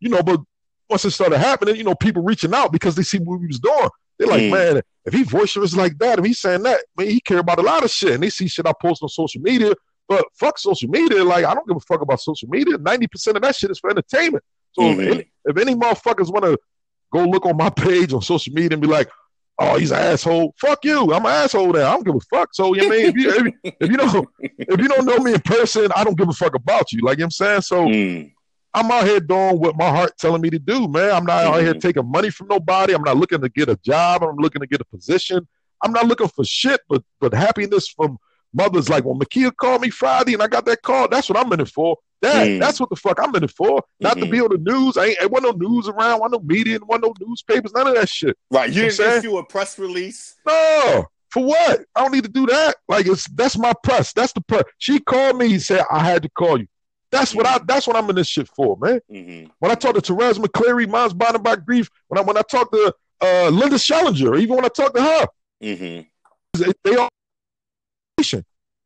you know. But once it started happening, you know, people reaching out because they see what we was doing. They're like, mm. man, if he boisterous like that, if he's saying that, man, he care about a lot of shit. And they see shit I post on social media. But fuck social media. Like, I don't give a fuck about social media. 90% of that shit is for entertainment. So mm-hmm. if, any, if any motherfuckers want to go look on my *laughs* page on social media and be like, oh, he's an asshole. Fuck you. I'm an asshole there. I don't give a fuck. So you know I mean if you if, if, you don't if you don't know me in person, I don't give a fuck about you. Like you know what I'm saying? So mm. I'm out here doing what my heart telling me to do, man. I'm not mm-hmm. out here mm-hmm. taking money from nobody. I'm not looking to get a job. I'm looking to get a position. I'm not looking for shit, but but happiness from mothers. Like when Makia called me Friday and I got that call, that's what I'm in it for. That mm. that's what the fuck I'm in it for. Not mm-hmm. to be on the news. I ain't, I want no news around. Want no media. Want no newspapers. None of that shit. Right. You, you didn't issue a press release. No. For what? I don't need to do that. Like it's that's my press. That's the press. She called me and said I had to call you. That's what I. That's what I'm in this shit for, man. Mm-hmm. When I talk to Therese McCleary, Mom's Bonded by Grief. When I when I talk to uh, Linda Schellinger, even when I talk to her, mm-hmm. they, they all.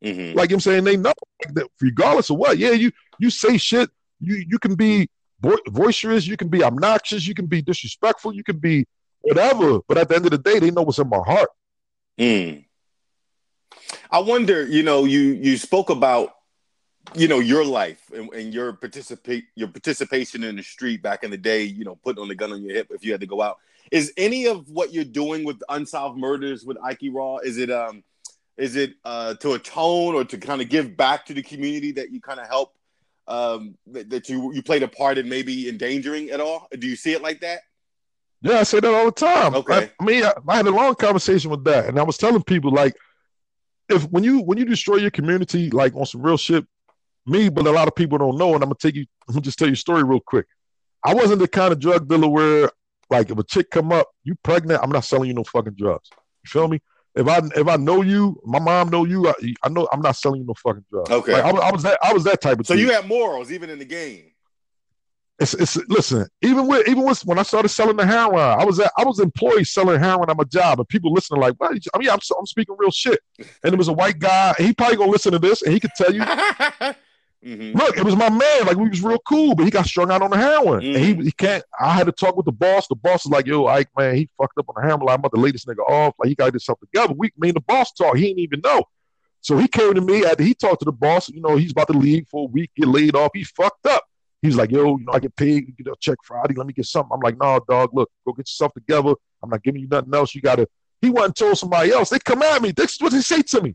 Mm-hmm. Like I'm saying, they know that regardless of what. Yeah, you you say shit. You you can be boisterous. You can be obnoxious. You can be disrespectful. You can be whatever. But at the end of the day, they know what's in my heart. Mm. I wonder. You know, you you spoke about you know your life and, and, your participate your participation in the street back in the day you know putting on the gun on your hip if you had to go out. Is any of what you're doing with unsolved murders with Ike Raw is it um is it uh to atone or to kind of give back to the community that you kind of help um that, that you you played a part in maybe endangering at all? Do you see it like that? Yeah i say that all the time. Okay. I, I mean I, I had a long conversation with that and i was telling people like if when you when you destroy your community like on some real shit me, but a lot of people don't know. And I'm gonna take you. I'm gonna just tell you a story real quick. I wasn't the kind of drug dealer where, like, if a chick come up, you pregnant, I'm not selling you no fucking drugs. You feel me? If I if I know you, my mom know you, I, I know I'm not selling you no fucking drugs. Okay, like, I, I, was that I was that type of. So you have morals even in the game. It's, it's listen. Even with even with when I started selling the heroin, I was at, I was employed selling heroin at my job, and people listening like, "What?" I mean, I'm, I'm speaking real shit. And it was a white guy, and he probably gonna listen to this, and he could tell you *laughs* Mm-hmm. Look, it was my man. Like we was real cool, but he got strung out on the heroin, mm-hmm. and he mm-hmm. he can't. I had to talk with the boss. The boss is like, "Yo, Ike, man, he fucked up on the heroin. Like, I'm about to lay this nigga off. Like he got to get something together." We, me and the boss talk. He didn't even know. So he came to me after he talked to the boss. You know, he's about to leave for a week, get laid off. He fucked up. He's like, "Yo, you know, I get paid. get a check Friday. Let me get something." I'm like, "Nah, dog. Look, go get yourself together. I'm not giving you nothing else. You got to." He wasn't told somebody else. They come at me. This is what they say to me.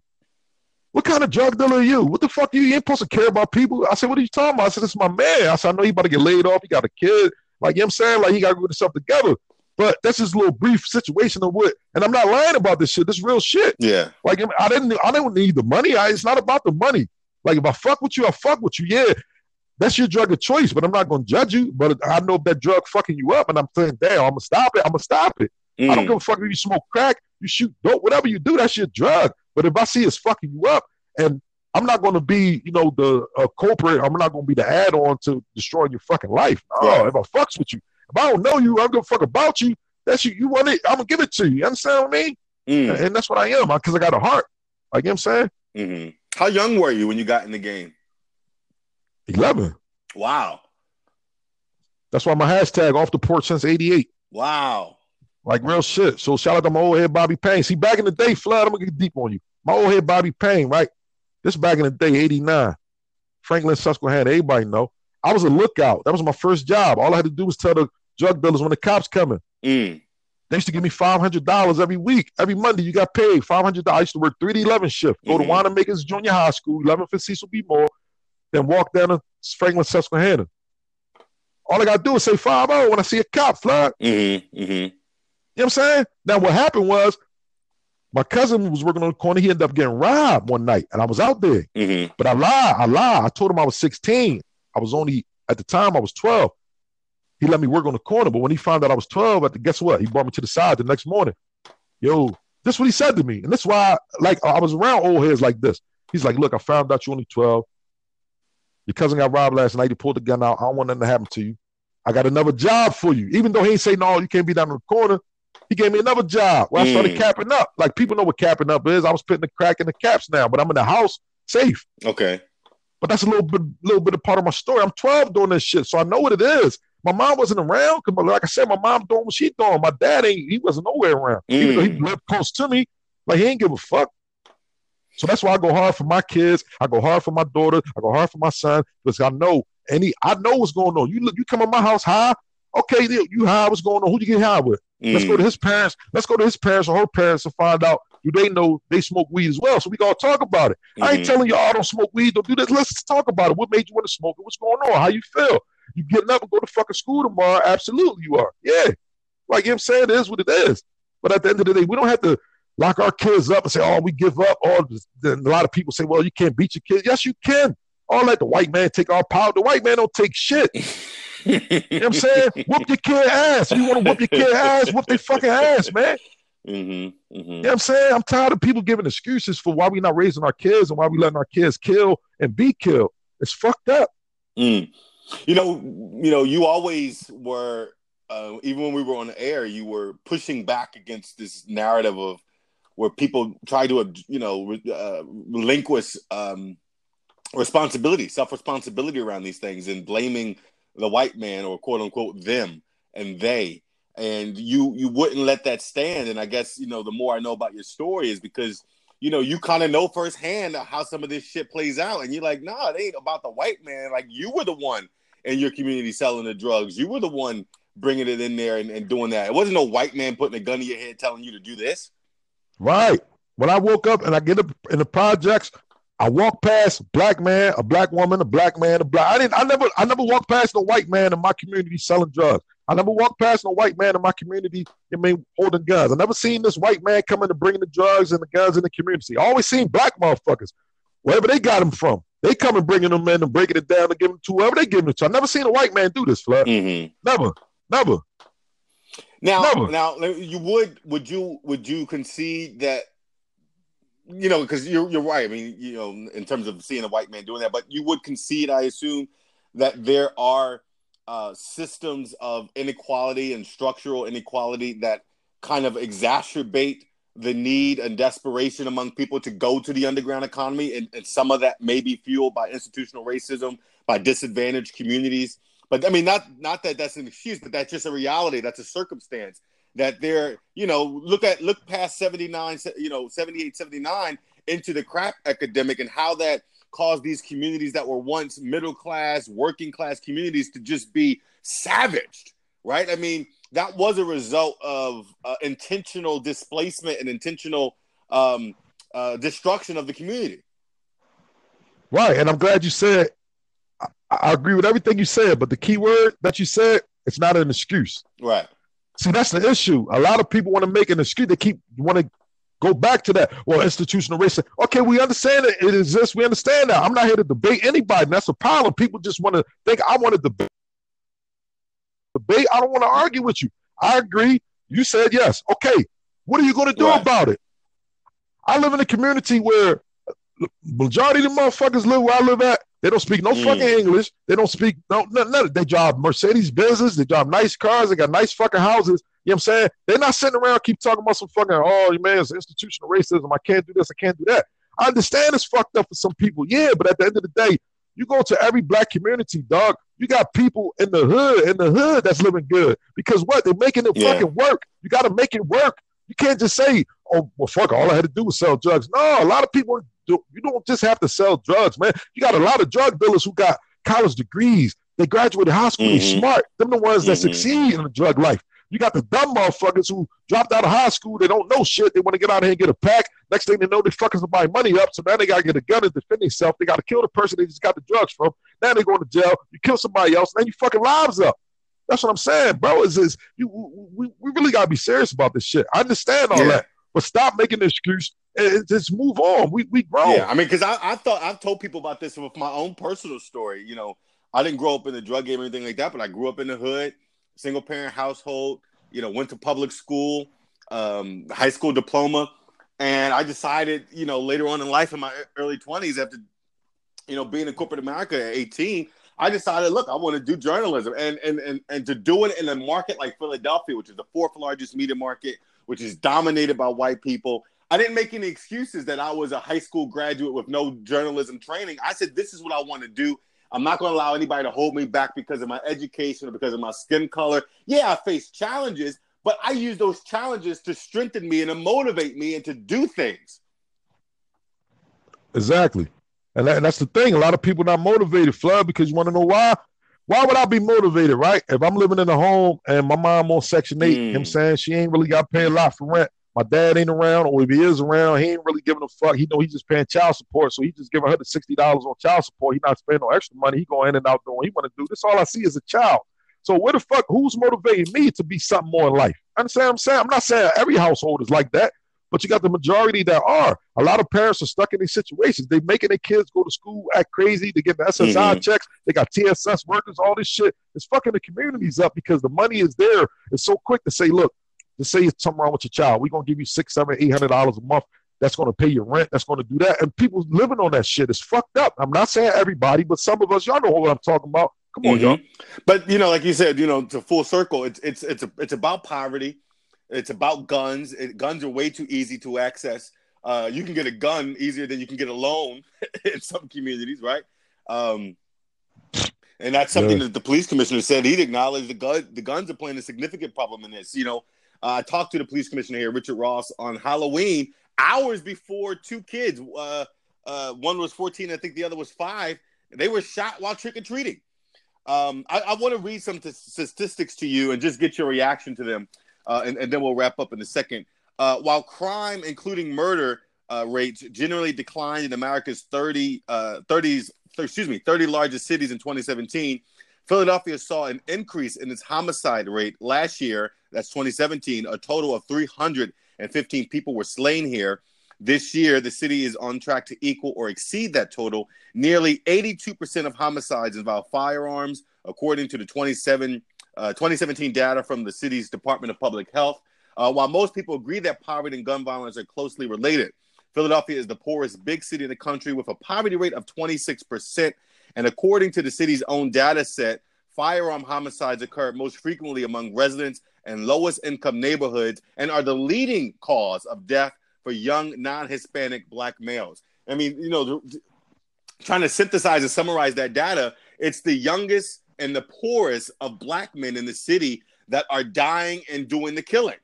What kind of drug dealer are you? What the fuck you? You ain't supposed to care about people. I said, what are you talking about? I said, this is my man. I said, I know he about to get laid off. He got a kid. Like, you know what I'm saying? Like, he got to get himself together. But that's just a little brief situation of what, and I'm not lying about this shit. This real shit. Yeah. Like I didn't, I didn't need the money. I, it's not about the money. Like if I fuck with you, I fuck with you. Yeah, that's your drug of choice. But I'm not gonna judge you. But I know if that drug fucking you up, and I'm saying, damn, I'm gonna stop it. I'm gonna stop it. Mm. I don't mm. give a fuck if you smoke crack, you shoot dope, whatever you do, that's your drug. But if I see it's fucking you up, and I'm not going to be, you know, the uh, culprit. I'm not going to be the add-on to destroying your fucking life. Oh, right. if I fucks with you, If I don't know you, I'm gonna fuck about you. That's you. You want it? I'm gonna give it to you. You understand what I mean? Mm. And that's what I am because I got a heart. Like you know what I'm saying. Mm-hmm. How young were you when you got in the game? Eleven. Wow. That's why my hashtag off the porch since '88. Wow. Like real shit. So shout out to my old head Bobby Payne. See, back in the day, Flood, I'm gonna get deep on you. My old head Bobby Payne, right? This back in the day, 89. Franklin Susquehanna, everybody know. I was a lookout. That was my first job. All I had to do was tell the drug dealers when the cops coming. Mm. They used to give me five hundred dollars every week. Every Monday, you got paid five hundred dollars. I used to work three to eleven shift. Go mm-hmm. to Wanamakers Junior High School, eleven for Cecil B. Moore, then walk down to Franklin Susquehanna. All I gotta do is say five zero oh when I see a cop, Flood. Mm-hmm. Mm-hmm. You know what I'm saying? Now what happened was my cousin was working on the corner. He ended up getting robbed one night, and I was out there. Mm-hmm. But I lied. I lied. I told him I was 16. I was only at the time I was 12. He let me work on the corner, but when he found out I was 12, at the, guess what? He brought me to the side the next morning. Yo, this is what he said to me, and that's why, like, I was around old heads like this. He's like, "Look, I found out you're only 12. Your cousin got robbed last night. He pulled the gun out. I don't want nothing to happen to you. I got another job for you. Even though he ain't say no, you can't be down in the corner. He gave me another job where mm. I started mm. capping up. Like people know what capping up is. I was putting the crack in the caps now, but I'm in the house safe. Okay. But that's a little bit, little bit of part of my story. I'm 12 doing this shit, so I know what it is. My mom wasn't around because, like I said, my mom doing what she doing. My dad ain't. He wasn't nowhere around. Mm. Even though he lived close to me, like he ain't give a fuck. So that's why I go hard for my kids. I go hard for my daughter. I go hard for my son because I know any. I know what's going on. You look. You come in my house high. Okay, you high. What's going on? Who you get high with? Mm. Let's go to his parents. Let's go to his parents or her parents to find out do they know they smoke weed as well? So we gotta talk about it. Mm-hmm. I ain't mm-hmm. telling y'all don't smoke weed, don't do this. Let's talk about it. What made you want to smoke it? What's going on? How you feel? You getting up and go to fucking school tomorrow? Absolutely, you are. Yeah. Like you know I'm saying, it is what it is. But at the end of the day, we don't have to lock our kids up and say, "Oh, we give up." All a lot of people say, "Well, you can't beat your kids." Yes, you can. All let the white man take our power. The white man don't take shit. *laughs* you know what I'm saying? Whoop your kid ass. You want to whoop your kid ass, whoop their fucking ass, man. Mm-hmm, mm-hmm. You know what I'm saying? I'm tired of people giving excuses for why we're not raising our kids and why we letting our kids kill and be killed. It's fucked up. Mm. You know, you know, you always were, uh, even when we were on the air, you were pushing back against this narrative of where people try to, you know, uh, relinquish um, responsibility, self responsibility around these things, and blaming the white man or quote unquote them and they. And you you wouldn't let that stand. And i guess you know the more i know about your story is because you know you kind of know firsthand how some of this shit plays out. And you're like nah it ain't about the white man. Like you were the one in your community selling the drugs. You were the one bringing it in there and, and doing that. It wasn't no white man putting a gun in your head telling you to do this. Right. When i woke up and i get up in the projects I walk past black man, a black woman, a black man, a black. I didn't. I never. I never walked past no white man in my community selling drugs. I never walked past no white man in my community. I mean, holding guns. I never seen this white man coming to bring the drugs and the guns in the community. I always seen black motherfuckers, wherever they got them from. They come and bringing them in and breaking it down and giving them to whoever they give it to. I never seen a white man do this, Flood. Mm-hmm. Never, never. Now, never. now, you would would you would you concede that you know, because you're you're right. I mean, you know, in terms of seeing a white man doing that, but you would concede, I assume, that there are uh, systems of inequality and structural inequality that kind of exacerbate the need and desperation among people to go to the underground economy, and, and some of that may be fueled by institutional racism, by disadvantaged communities. But I mean, not not that that's an excuse, but that's just a reality. That's a circumstance that they're you know look at look past 79 you know 78 79 into the crack epidemic and how that caused these communities that were once middle class working class communities to just be savaged right? I mean that was a result of uh, intentional displacement and intentional um, uh, destruction of the community. Right and i'm glad you said I, I agree with everything you said but the key word that you said it's not an excuse. Right See, that's the issue. A lot of people want to make an excuse. They keep want to go back to that. Well, institutional racism. Okay, we understand it. It exists. We understand that. I'm not here to debate anybody. That's a problem. People just want to think I want to debate. Debate. I don't want to argue with you. I agree. You said yes. Okay. What are you going to do right. about it? I live in a community where uh, majority of the motherfuckers live where I live at. They don't speak no mm. fucking English. They don't speak no none, none. They drive Mercedes Benzes. They drive nice cars. They got nice fucking houses. You know what I'm saying? They're not sitting around keep talking about some fucking oh you man, it's institutional racism. I can't do this. I can't do that. I understand it's fucked up for some people. Yeah, but at the end of the day, you go to every black community, dog. You got people in the hood, in the hood that's living good. Because what? They're making it yeah. fucking work. You got to make it work. You can't just say, oh, well, fuck, all I had to do was sell drugs. No, a lot of people, do, you don't just have to sell drugs, man. You got a lot of drug dealers who got college degrees. They graduated high school. Mm-hmm. They smart. Them the ones that mm-hmm. succeed in the drug life. You got the dumb motherfuckers who dropped out of high school. They don't know shit. They want to get out here and get a pack. Next thing they know, they fuckers to buy money up. So now they got to get a gun and defend themselves. They got to kill the person they just got the drugs from. Now they going to jail. You kill somebody else, and then you fucking lives up. That's what I'm saying, bro. Is is you we, we really gotta be serious about this shit. I understand all yeah. that, but stop making an excuse and just move on. We we grow. Yeah, I mean, because I, I thought I've told people about this with my own personal story. You know, I didn't grow up in the drug game or anything like that, but I grew up in the hood, single parent household you know, went to public school, um, high school diploma, and I decided, you know, later on in life, in my early twenties, after, you know, being in corporate America at eighteen, I decided, look, I want to do journalism, and and and and to do it in a market like Philadelphia, which is the fourth largest media market, which is dominated by white people. I didn't make any excuses that I was a high school graduate with no journalism training. I said, this is what I want to do. I'm not going to allow anybody to hold me back because of my education or because of my skin color. Yeah, I face challenges, but I use those challenges to strengthen me and to motivate me and to do things. Exactly. And, that, and that's the thing. A lot of people not motivated, Flood, because you want to know why? Why would I be motivated, right? If I'm living in a home and my mom on Section 8, mm. you know I'm hmm. saying? She ain't really got to pay a lot for rent. My dad ain't around, or if he is around, he ain't really giving a fuck. He know he's just paying child support, so he just giving her the sixty dollars on child support. He not spending no extra money. He going in and out doing what he want to do. This all I see is a child. So where the fuck? Who's motivating me to be something more in life? Understand I'm saying? I'm not saying every household is like that, but you got the majority that are. A lot of parents are stuck in these situations. They making their kids go to school, act crazy. They get the SSI mm-hmm. checks. They got TSS workers. All this shit. It's fucking the communities up because the money is there. It's so quick to say, look, to say it's something wrong with your child. We're gonna give you six, seven, eight hundred dollars a month. That's gonna pay your rent. That's gonna do that. And people living on that shit is fucked up. I'm not saying everybody, but some of us, y'all know what I'm talking about. Come on, mm-hmm. y'all. But you know, like you said, you know, to full circle, it's it's it's a, it's about poverty. It's about guns. It, guns are way too easy to access. Uh, you can get a gun easier than you can get a loan *laughs* in some communities, right? Um, and that's something yeah. that the police commissioner said. He'd acknowledge the gun, the guns are playing a significant problem in this. You know, uh, I talked to the police commissioner here, Richard Ross, on Halloween, hours before two kids, uh, uh, one was 14, I think the other was five, they were shot while trick or treating. Um, I, I want to read some t- statistics to you and just get your reaction to them, uh, and, and, then we'll wrap up in a second. Uh, while crime, including murder uh, rates, generally declined in America's 30, 30s, excuse me, 30 largest cities in 2017, Philadelphia saw an increase in its homicide rate last year. That's 2017. A total of 315 people were slain here. This year, the city is on track to equal or exceed that total. Nearly 82% of homicides involve firearms, according to the 27, uh, 2017 data from the city's Department of Public Health. Uh, while most people agree that poverty and gun violence are closely related, Philadelphia is the poorest big city in the country with a poverty rate of 26%. And according to the city's own data set, firearm homicides occur most frequently among residents and lowest income neighborhoods and are the leading cause of death for young non Hispanic black males. I mean, you know, trying to synthesize and summarize that data, it's the youngest and the poorest of black men in the city that are dying and doing the killing.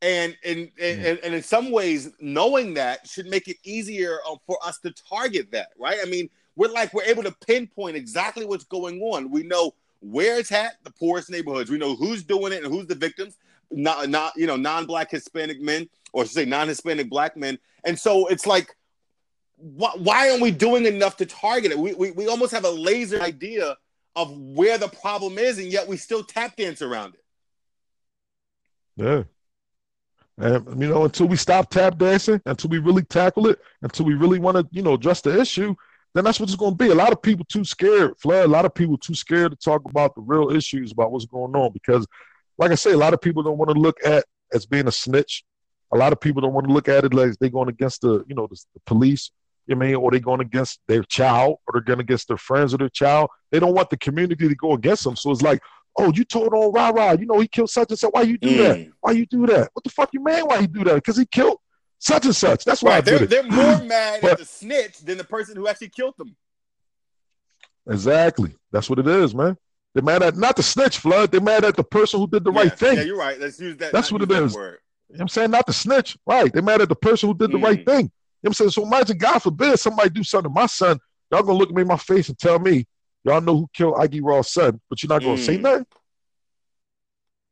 And in, and, mm. and in some ways, knowing that should make it easier uh, for us to target that, right? I mean, we're like we're able to pinpoint exactly what's going on. We know where it's at, the poorest neighborhoods. We know who's doing it and who's the victims. Not not you know non-black Hispanic men, or say non-Hispanic black men. And so it's like, why, why aren't we doing enough to target it? We, we we almost have a laser idea of where the problem is, and yet we still tap dance around it. Yeah. And you know, until we stop tap dancing, until we really tackle it, until we really want to, you know, address the issue, then that's what it's going to be. A lot of people too scared, Flood. A lot of people too scared to talk about the real issues about what's going on because, like I say, a lot of people don't want to look at as being a snitch. A lot of people don't want to look at it like they're going against the, you know, the, the police. You know I mean, or they going against their child, or they're going against their friends or their child. They don't want the community to go against them. So it's like, oh, you told on rah rah, you know he killed such and such. Why you do mm. that? Why you do that? What the fuck you man? Why you do that? Because he killed such and such. That's why right. they're, they're *clears throat* more mad but, at the snitch than the person who actually killed them. Exactly. That's what it is, man. They're mad at not the snitch, flood. They're mad at the person who did the yeah, right thing. Yeah, you're right. Let's use that. That's what it is. Word. You know I'm saying not the snitch, right? They're mad at the person who did the mm. right thing. You know I'm saying? So imagine, God forbid, somebody do something to my son. Y'all gonna look at me in my face and tell me, y'all know who killed Ike Raw's son, but you're not gonna mm. say nothing.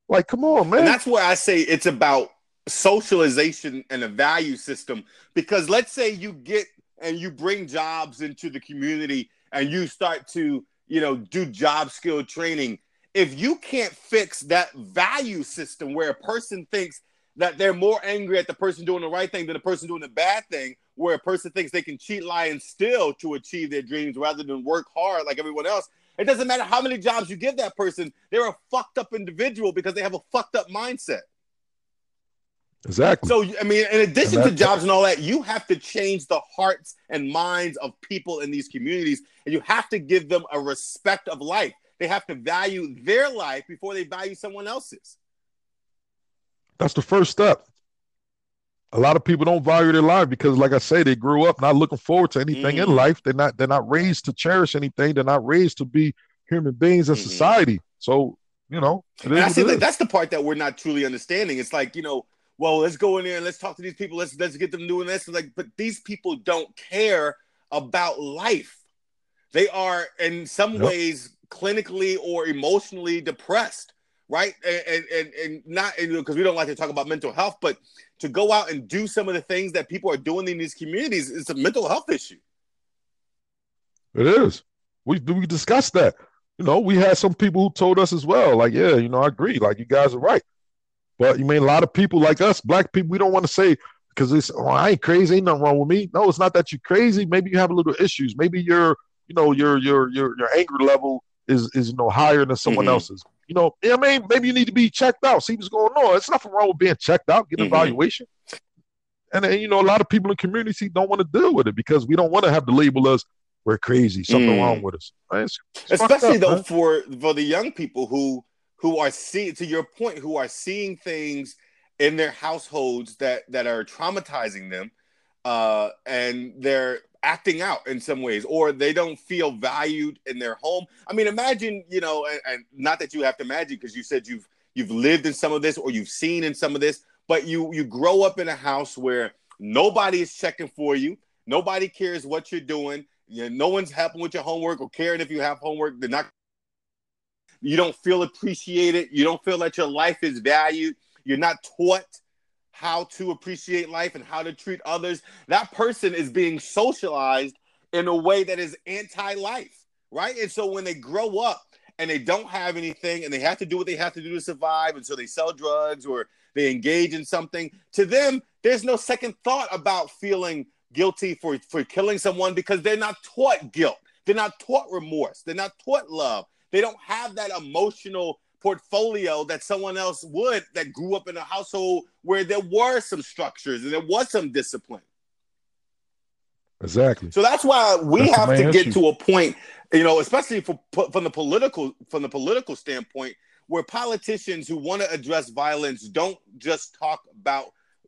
Like, come on, man. And that's where I say it's about socialization and a value system. Because let's say you get and you bring jobs into the community and you start to, you know, do job skill training. If you can't fix that value system where a person thinks that they're more angry at the person doing the right thing than the person doing the bad thing, where a person thinks they can cheat, lie, and steal to achieve their dreams rather than work hard like everyone else, it doesn't matter how many jobs you give that person, they're a fucked up individual because they have a fucked up mindset. Exactly. So, I mean, in addition to jobs and all that, you have to change the hearts and minds of people in these communities, and you have to give them a respect of life. They have to value their life before they value someone else's. That's the first step. A lot of people don't value their life because, like I say, they grew up not looking forward to anything mm-hmm. in life. They're not. They're not raised to cherish anything. They're not raised to be human beings in mm-hmm. society. So you know, I see that that's the part that we're not truly understanding. It's like you know, well, let's go in there and let's talk to these people. Let's let's get them doing this. Like, but these people don't care about life. They are in some yep. ways clinically or emotionally depressed, right? And and and not because we don't like to talk about mental health, but to go out and do some of the things that people are doing in these communities is a mental health issue. It is. We do we discussed that. You know, we had some people who told us as well, like, yeah, you know, I agree. Like, you guys are right. But you mean a lot of people like us, black people, we don't want to say because it's oh, I ain't crazy, ain't nothing wrong with me. No, it's not that you're crazy. Maybe you have a little issues. Maybe your, you know, your your your your anger level is is you know higher than someone mm-hmm. else's. You know, I mean, maybe you need to be checked out, see what's going on. It's nothing wrong with being checked out, get mm-hmm. evaluation. And then, you know, a lot of people in community don't want to deal with it because we don't want to have to label us we're crazy, something mm. wrong with us. It's, it's Especially up, though man. for for the young people who who are seeing to your point who are seeing things in their households that that are traumatizing them uh, and they're acting out in some ways or they don't feel valued in their home i mean imagine you know and, and not that you have to imagine because you said you've you've lived in some of this or you've seen in some of this but you you grow up in a house where nobody is checking for you nobody cares what you're doing you know, no one's helping with your homework or caring if you have homework they're not you don't feel appreciated. You don't feel that your life is valued. You're not taught how to appreciate life and how to treat others. That person is being socialized in a way that is anti life, right? And so when they grow up and they don't have anything and they have to do what they have to do to survive, and so they sell drugs or they engage in something, to them, there's no second thought about feeling guilty for, for killing someone because they're not taught guilt. They're not taught remorse. They're not taught love. They don't have that emotional portfolio that someone else would that grew up in a household where there were some structures and there was some discipline. Exactly. So that's why we that's have to get to a point, you know, especially for, from the political from the political standpoint, where politicians who want to address violence don't just talk about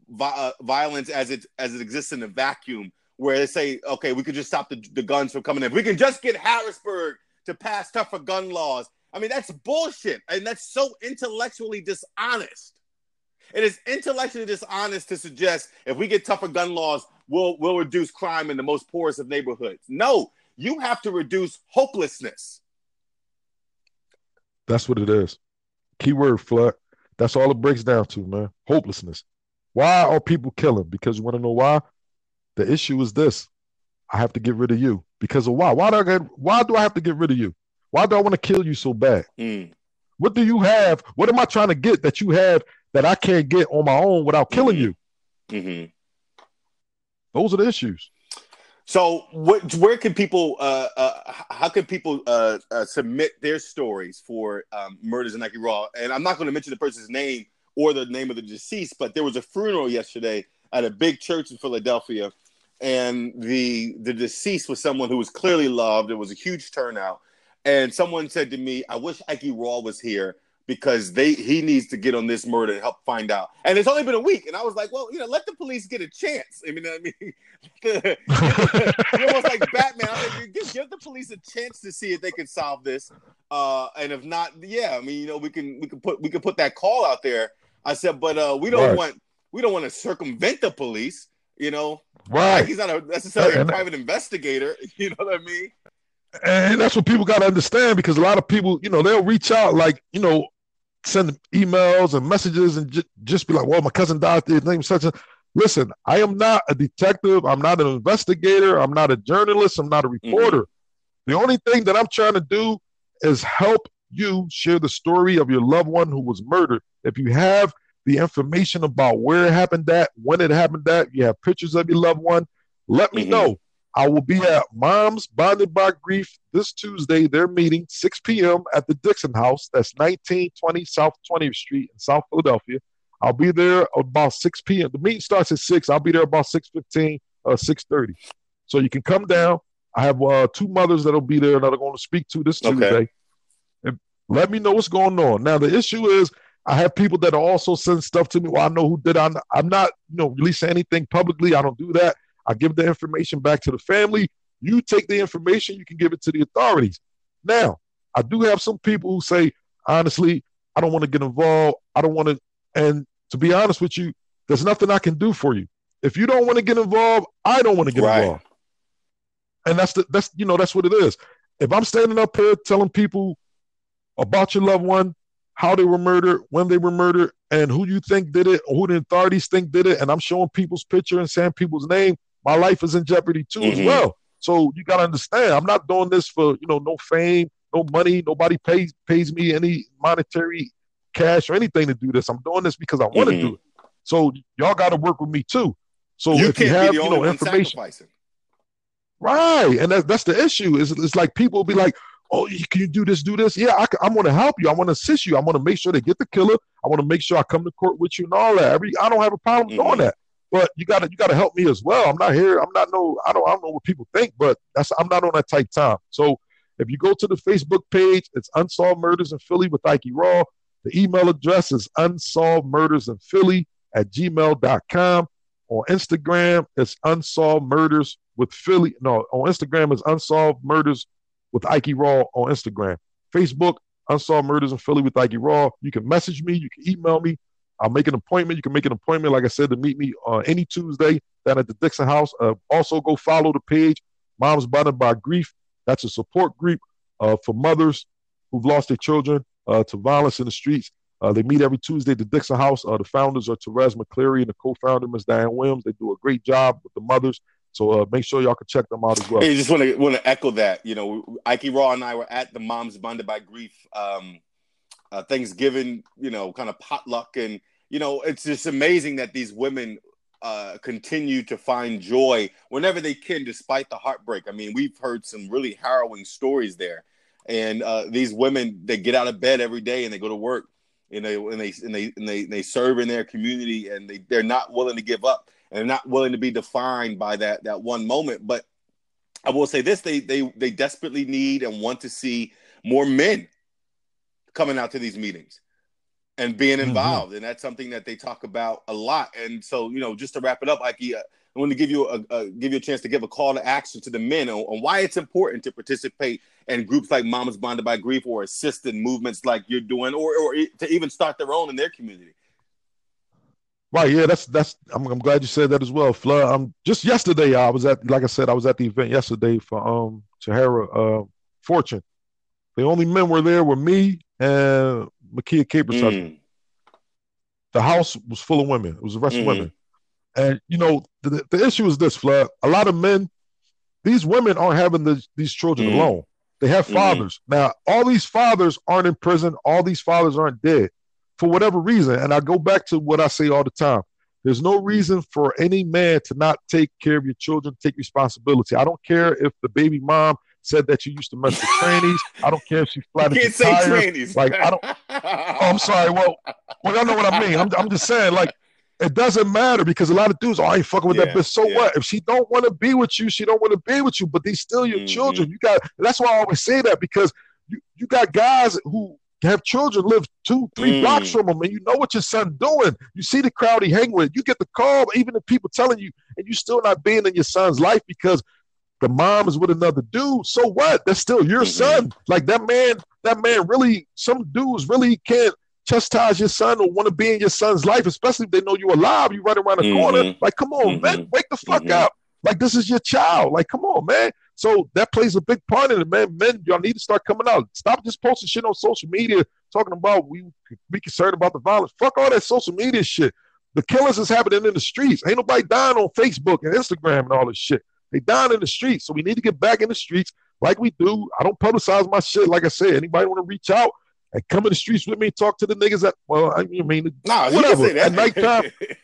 vi- uh, violence as it as it exists in a vacuum, where they say, okay, we could just stop the, the guns from coming in. If we can just get Harrisburg to pass tougher gun laws. I mean, that's bullshit. And that's so intellectually dishonest. It is intellectually dishonest to suggest if we get tougher gun laws, we'll, we'll reduce crime in the most poorest of neighborhoods. No, you have to reduce hopelessness. That's what it is. Keyword flood. That's all it breaks down to, man. Hopelessness. Why are people killing? Because you want to know why? The issue is this I have to get rid of you because of why? Why do I get, why do I have to get rid of you? Why do I want to kill you so bad? Mm. What do you have? What am I trying to get that you have that I can't get on my own without killing mm-hmm. you? Mm-hmm. Those are the issues. So, what, where can people? Uh, uh, how can people uh, uh submit their stories for um, murders in Ike Raw? And I'm not going to mention the person's name or the name of the deceased, but there was a funeral yesterday at a big church in Philadelphia and the the deceased was someone who was clearly loved. It was a huge turnout, and someone said to me, "I wish Ike Raw was here." Because they he needs to get on this murder and help find out. And it's only been a week, and I was like, well, you know, let the police get a chance. I mean, I *laughs* mean, you're almost like Batman. I mean, give, give the police a chance to see if they can solve this. Uh, and if not, yeah, I mean, you know, we can we can put we can put that call out there. I said, but uh, we don't right. want we don't want to circumvent the police. You know, right? He's not a, necessarily a private investigator. *laughs* You know what I mean? And that's what people got to understand because a lot of people, you know, they'll reach out like, you know, send emails and messages and j- just be like, "Well, my cousin died. His name such and." Listen, I am not a detective. I'm not an investigator. I'm not a journalist. I'm not a mm-hmm. reporter. Mm-hmm. The only thing that I'm trying to do is help you share the story of your loved one who was murdered. If you have the information about where it happened at, when it happened at, you have pictures of your loved one, let me mm-hmm. know. I will be at Moms Bonded by Grief this Tuesday. They're meeting 6 p.m. at the Dixon House. That's 1920 South 20th Street in South Philadelphia. I'll be there about 6 p.m. The meeting starts at 6. I'll be there about 6.15, uh, 6.30. So you can come down. I have uh, two mothers that'll be there that are going to speak to this Tuesday. Okay. And let me know what's going on. Now, the issue is I have people that are also send stuff to me. Well, I know who did. I'm, I'm not, you know, releasing anything publicly. I don't do that. I give the information back to the family. You take the information, you can give it to the authorities. Now, I do have some people who say, honestly, I don't want to get involved. I don't want to and to be honest with you, there's nothing I can do for you. If you don't want to get involved, I don't want to get right. involved. And that's the that's you know that's what it is. If I'm standing up here telling people about your loved one, how they were murdered, when they were murdered, and who you think did it, or who the authorities think did it, and I'm showing people's picture and saying people's name, my life is in jeopardy too mm-hmm. as well. So you gotta understand, I'm not doing this for you know no fame, no money. Nobody pays pays me any monetary cash or anything to do this. I'm doing this because I want to mm-hmm. do it. So y'all got to work with me too. So you if you have you know information, right? And that's that's the issue. Is it's like people will be like, "Oh, can you do this? Do this?" Yeah, I, I want to help you. I want to assist you. I want to make sure they get the killer. I want to make sure I come to court with you and all that. Every I don't have a problem mm-hmm. doing that. But you gotta you gotta help me as well. I'm not here. I'm not no. I don't I don't know what people think, but that's I'm not on that tight time. So if you go to the Facebook page, it's Unsolved Murders in Philly with Ike Raw. The email address is unsolved murders in Philly at gmail.com. On Instagram, it's unsolved murders with Philly. No, on Instagram, it's unsolved murders with Ike Raw on Instagram. Facebook, unsolved murders in Philly with Ike Raw. You can message me, you can email me. I'll make an appointment. You can make an appointment, like I said, to meet me on any Tuesday down at the Dixon House. Uh, also, go follow the page, Moms Bonded by Grief. That's a support group uh, for mothers who've lost their children uh, to violence in the streets. Uh, they meet every Tuesday at the Dixon House. Uh, the founders are Therese McCleary and the co-founder, Ms. Diane Williams. They do a great job with the mothers. So uh, make sure y'all can check them out as well. Hey, just want to want to echo that. You know, Ike Raw and I were at the Moms Bonded by Grief um, uh, Thanksgiving, you know, kind of potluck, and you know, it's just amazing that these women uh, continue to find joy whenever they can, despite the heartbreak. I mean, we've heard some really harrowing stories there. And uh, these women they get out of bed every day and they go to work and they and they and they and they, they serve in their community and they they're not willing to give up. And they're not willing to be defined by that that one moment. But i will say this they they they desperately need and want to see more men coming out to these meetings and being mm-hmm. involved mm-hmm. and that's something that they talk about a lot and so you know just to wrap it up like I want to give you a, give you a chance to give a call to action to the men on, on, why it's important to participate in groups like Mamas Bonded by Grief or assist in movements like you're doing, or or to even start their own in their community. Right, yeah, that's that's. I'm, I'm glad you said that as well, Flood. Um, just yesterday I was at, like I said, I was at the event yesterday for um Chahara uh, Fortune. The only men were there were me and Makia Capers. Mm. The house was full of women. It was the rest mm-hmm. of women. And you know, the, the issue is this, Flood. A lot of men, these women aren't having the, these children mm-hmm. alone. They have mm-hmm. fathers. Now, all these fathers aren't in prison. All these fathers aren't dead for whatever reason. And I go back to what I say all the time. There's no reason for any man to not take care of your children, take responsibility. I don't care if the baby mom said that you used to mess with trannies. I don't care if she flat. you can't say tires. trannies. Like I don't. oh, I'm sorry. Well, well, y'all know what I mean. I'm, I'm just saying. Like it doesn't matter because a lot of dudes, oh, I ain't fucking with yeah, that bitch. So yeah. what? If she don't want to be with you, she don't want to be with you. But these still your mm-hmm. children. You got. That's why I always say that because you, you got guys who have children live two, three mm. blocks from them, and you know what your son doing. You see the crowd he hang with. You get the call, even the people telling you, and you still not being in your son's life because the mom is with another dude. So what? That's still your son. Like that man. That man really. Some dudes really can't chastise your son or want to be in your son's life, especially if they know you're alive. You run around the mm-hmm. corner. Like, come on, mm-hmm. man, wake the fuck mm-hmm. up. Like, this is your child. Like, come on, man. So that plays a big part in it, man. Men, y'all need to start coming out. Stop just posting shit on social media talking about we be concerned about the violence. Fuck all that social media shit. The killings is happening in the streets. Ain't nobody dying on Facebook and Instagram and all this shit. They dying in the streets. So we need to get back in the streets like we do. I don't publicize my shit. Like I said, anybody want to reach out, and come in the streets with me, talk to the niggas at well, I mean, nah, whatever at nighttime. *laughs* you know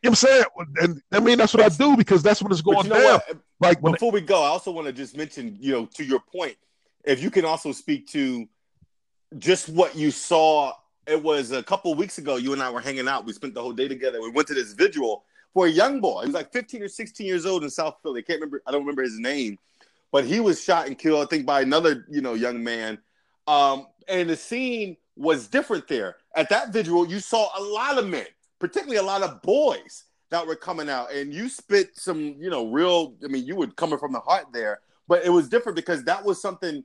what I'm saying? And I mean that's what I do because that's when it's going you know down. What? Like before we go, I also want to just mention, you know, to your point, if you can also speak to just what you saw. It was a couple weeks ago. You and I were hanging out. We spent the whole day together. We went to this vigil for a young boy. He was like 15 or 16 years old in South Philly. I can't remember. I don't remember his name, but he was shot and killed. I think by another, you know, young man. Um, and the scene was different there. At that visual, you saw a lot of men, particularly a lot of boys that were coming out, and you spit some, you know, real. I mean, you were coming from the heart there, but it was different because that was something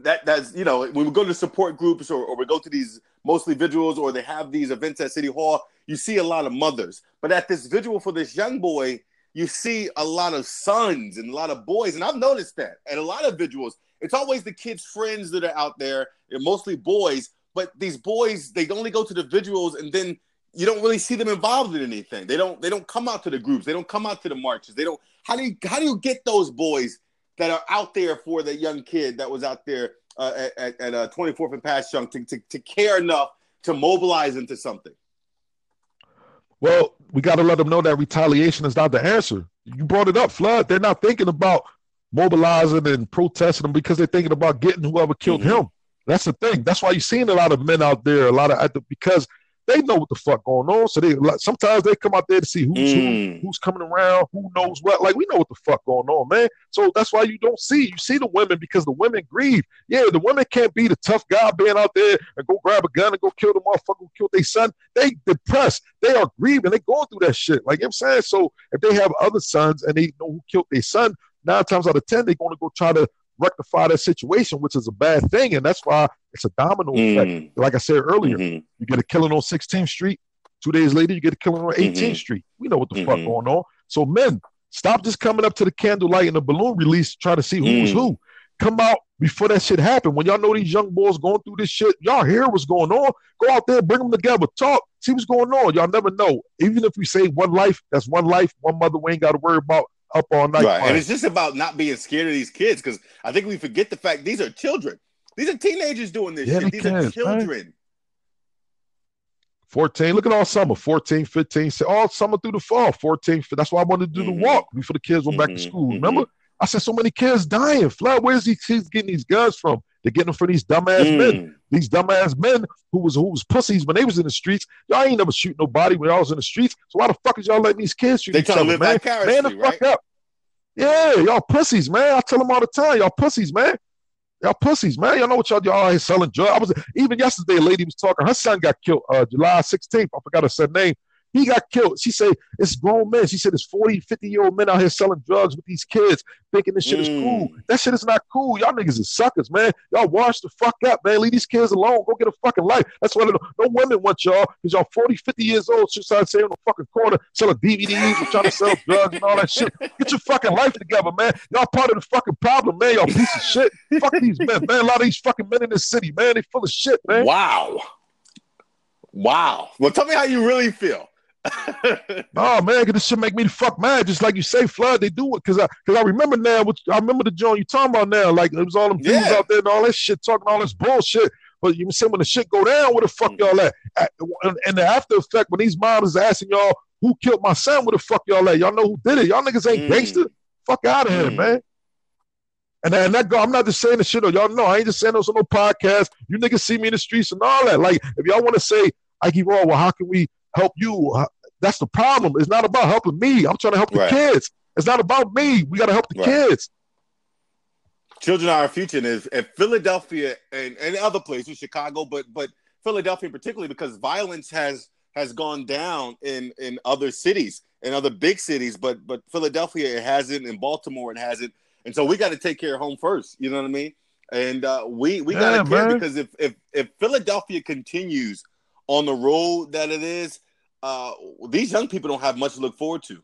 that that's you know when we go to support groups or, or we go to these mostly vigils or they have these events at City Hall, you see a lot of mothers, but at this vigil for this young boy, you see a lot of sons and a lot of boys, and I've noticed that at a lot of vigils it's always the kids' friends that are out there. They're mostly boys, but these boys they only go to the vigils and then you don't really see them involved in anything. They don't they don't come out to the groups. They don't come out to the marches. They don't. How do you how do you get those boys that are out there for the young kid that was out there uh, at, at uh, 24th and Passyunk to, to, to care enough to mobilize into something? Well, we got to let them know that retaliation is not the answer. You brought it up, Flood. They're not thinking about mobilizing and protesting them because they're thinking about getting whoever killed mm-hmm. him. That's the thing. That's why you're seeing a lot of men out there, a lot of because they know what the fuck going on. So they like, sometimes they come out there to see who's mm. who, who's coming around, who knows what. Like we know what the fuck going on, man. So that's why you don't see you see the women because the women grieve. Yeah, the women can't be the tough guy being out there and go grab a gun and go kill the motherfucker who killed their son. They depressed. They are grieving. They going through that shit. Like you know I'm saying. So if they have other sons and they know who killed their son, nine times out of ten, they're going to go try to rectify that situation, which is a bad thing. And that's why it's a domino mm. effect. Like I said earlier, mm-hmm. you get a killing on 16th Street. Two days later, you get a killing on 18th mm-hmm. Street. We know what the mm-hmm. fuck going on. So, men, stop just coming up to the candlelight and the balloon release trying to see who's mm. who. Come out before that shit happened. When y'all know these young boys going through this shit, y'all hear what's going on. Go out there, bring them together, talk, see what's going on. Y'all never know. Even if we say one life, that's one life, one mother we ain't got to worry about up all night. Right. And it's just about not being scared of these kids because I think we forget the fact these are children. These are teenagers doing this yeah, shit. These can, are children. Right? 14. Look at all summer. 14, 15, all summer through the fall. 14. That's why I wanted to do mm-hmm. the walk before the kids went mm-hmm. back to mm-hmm. school. Remember? Mm-hmm. I said so many kids dying. Flood, where's these kids getting these guns from? They're getting them from these dumbass mm. men. These dumbass men who was who was pussies when they was in the streets. Y'all ain't never shoot nobody when y'all was in the streets. So why the fuck is y'all letting these kids shoot they each other, man? Man the fuck up. Yeah, y'all pussies, man. I tell them all the time, y'all pussies, man. Y'all pussies, man. Y'all know what y'all y'all here selling drugs. I was even yesterday. A lady was talking. Her son got killed uh, July 16th. I forgot her son name. He got killed. She said it's grown men. She said it's 40, 50 year old men out here selling drugs with these kids, thinking this shit mm. is cool. That shit is not cool. Y'all niggas is suckers, man. Y'all wash the fuck up, man. Leave these kids alone. Go get a fucking life. That's why no, no women want y'all because y'all 40, 50 years old. Should start saying on the fucking corner selling DVDs and trying to sell *laughs* drugs and all that shit. Get your fucking life together, man. Y'all part of the fucking problem, man. Y'all piece of shit. fuck these men, man. A lot of these fucking men in this city, man. They full of shit, man. Wow. Wow. Well, tell me how you really feel oh man, cause this shit make me the fuck mad. Just like you say, flood, they do it. Cause I, cause I remember now. What I remember the joint you talking about now. Like it was all them dudes yeah. out there and all that shit, talking all this bullshit. But you say when the shit go down, where the fuck mm. y'all at? And the after effect when these moms is asking y'all who killed my son, where the fuck y'all at? Y'all know who did it? Y'all niggas ain't mm. gangster. Fuck out of mm. here, man. And, and that go, I'm not just saying the shit. Y'all know I ain't just saying this on no podcast. You niggas see me in the streets and all that. Like if y'all want to say, Ike Raw, well, how can we help you? That's the problem. It's not about helping me. I'm trying to help the right. kids. It's not about me. We got to help the right. kids. Children are our future, and if, if Philadelphia and, and other places, Chicago, but but Philadelphia particularly, because violence has has gone down in in other cities, in other big cities, but but Philadelphia it hasn't, in Baltimore it hasn't, and so we got to take care of home first. You know what I mean? And uh, we we got to care man. because if if if Philadelphia continues on the road that it is, uh, these young people don't have much to look forward to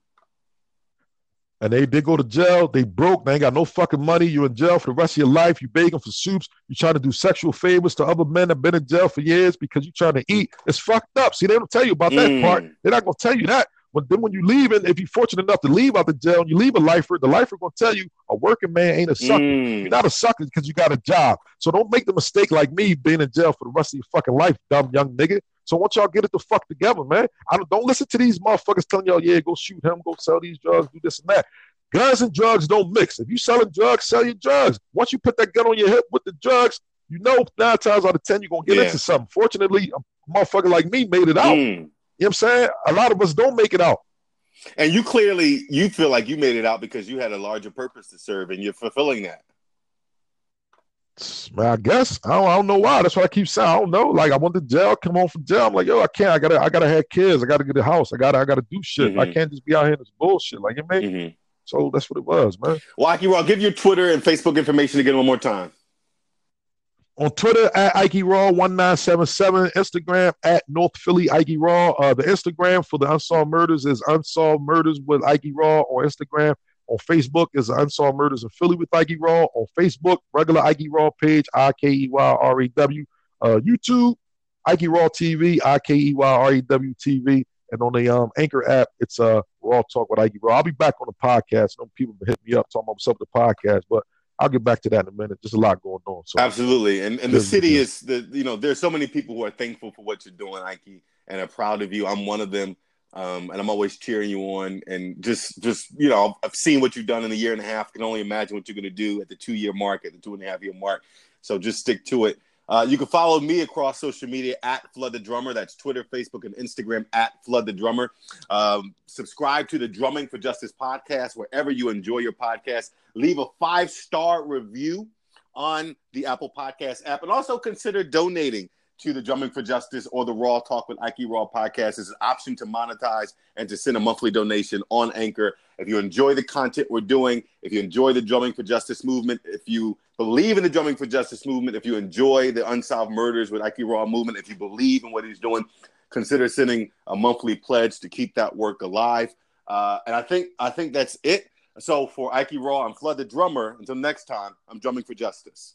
and they did go to jail. They broke. They ain't got no fucking money. You're in jail for the rest of your life. You begging for soups. You trying to do sexual favors to other men that been in jail for years because you trying to eat. It's fucked up. See, they don't tell you about that mm. part. They're not gonna tell you that. But then when you leave, and if you're fortunate enough to leave out the jail and you leave a lifer, the lifer gonna tell you a working man ain't a sucker. Mm. You're not a sucker because you got a job. So don't make the mistake like me being in jail for the rest of your fucking life, dumb young nigga. So once y'all get it the fuck together, man. I don't, don't listen to these motherfuckers telling y'all, yeah, go shoot him, go sell these drugs, do this and that. Guns and drugs don't mix. If you selling drugs, sell your drugs. Once you put that gun on your hip with the drugs, you know nine times out of ten you're gonna get yeah. into something. Fortunately, a motherfucker like me made it out. Mm. You know what I'm saying? A lot of us don't make it out. And you clearly you feel like you made it out because you had a larger purpose to serve and you're fulfilling that. I guess I don't, I don't know why. That's what I keep saying. I don't know. Like I went to jail, come home from jail. I'm like, yo, I can't. I gotta, I gotta have kids. I gotta get a house. I gotta, I gotta do shit. Mm-hmm. I can't just be out here in this bullshit. Like you mean? Mm-hmm. So that's what it was, man. Well, Ike Raw, give your Twitter and Facebook information again one more time. On Twitter at Ike Raw one nine seven seven, Instagram at North Philly Ike Raw. Uh, the Instagram for the Unsolved Murders is Unsolved Murders with Ike Raw on Instagram. On Facebook is Unsolved Murders in Philly with Ike Raw. On Facebook, regular Ike Raw page, I K E Y R A W. Uh, YouTube, Ike Raw TV, I K E Y R A W TV. And on the um, Anchor app, it's uh, Raw Talk with Ike Raw. I'll be back on the podcast. Some people hit me up talking about what's up with the podcast, but I'll get back to that in a minute. There's a lot going on. So absolutely, and and the city is the you know there's so many people who are thankful for what you're doing, Ike, and are proud of you. I'm one of them, um, and I'm always cheering you on. And just just you know I've seen what you've done in a year and a half. Can only imagine what you're going to do at the two year mark, at the two and a half year mark. So just stick to it. Uh, you can follow me across social media at Flood the Drummer. That's Twitter, Facebook, and Instagram at Flood the Drummer. Um, subscribe to the Drumming for Justice podcast wherever you enjoy your podcast. Leave a five star review on the Apple Podcast app, and also consider donating to the Drumming for Justice or the Raw Talk with Ike Raw podcast is an option to monetize and to send a monthly donation on Anchor. If you enjoy the content we're doing, if you enjoy the Drumming for Justice movement, if you believe in the Drumming for Justice movement, if you enjoy the Unsolved Murders with Ike Raw movement, if you believe in what he's doing, consider sending a monthly pledge to keep that work alive. Uh, and I think I think that's it. So for Ike Raw, I'm Flood the Drummer. Until next time, I'm drumming for justice.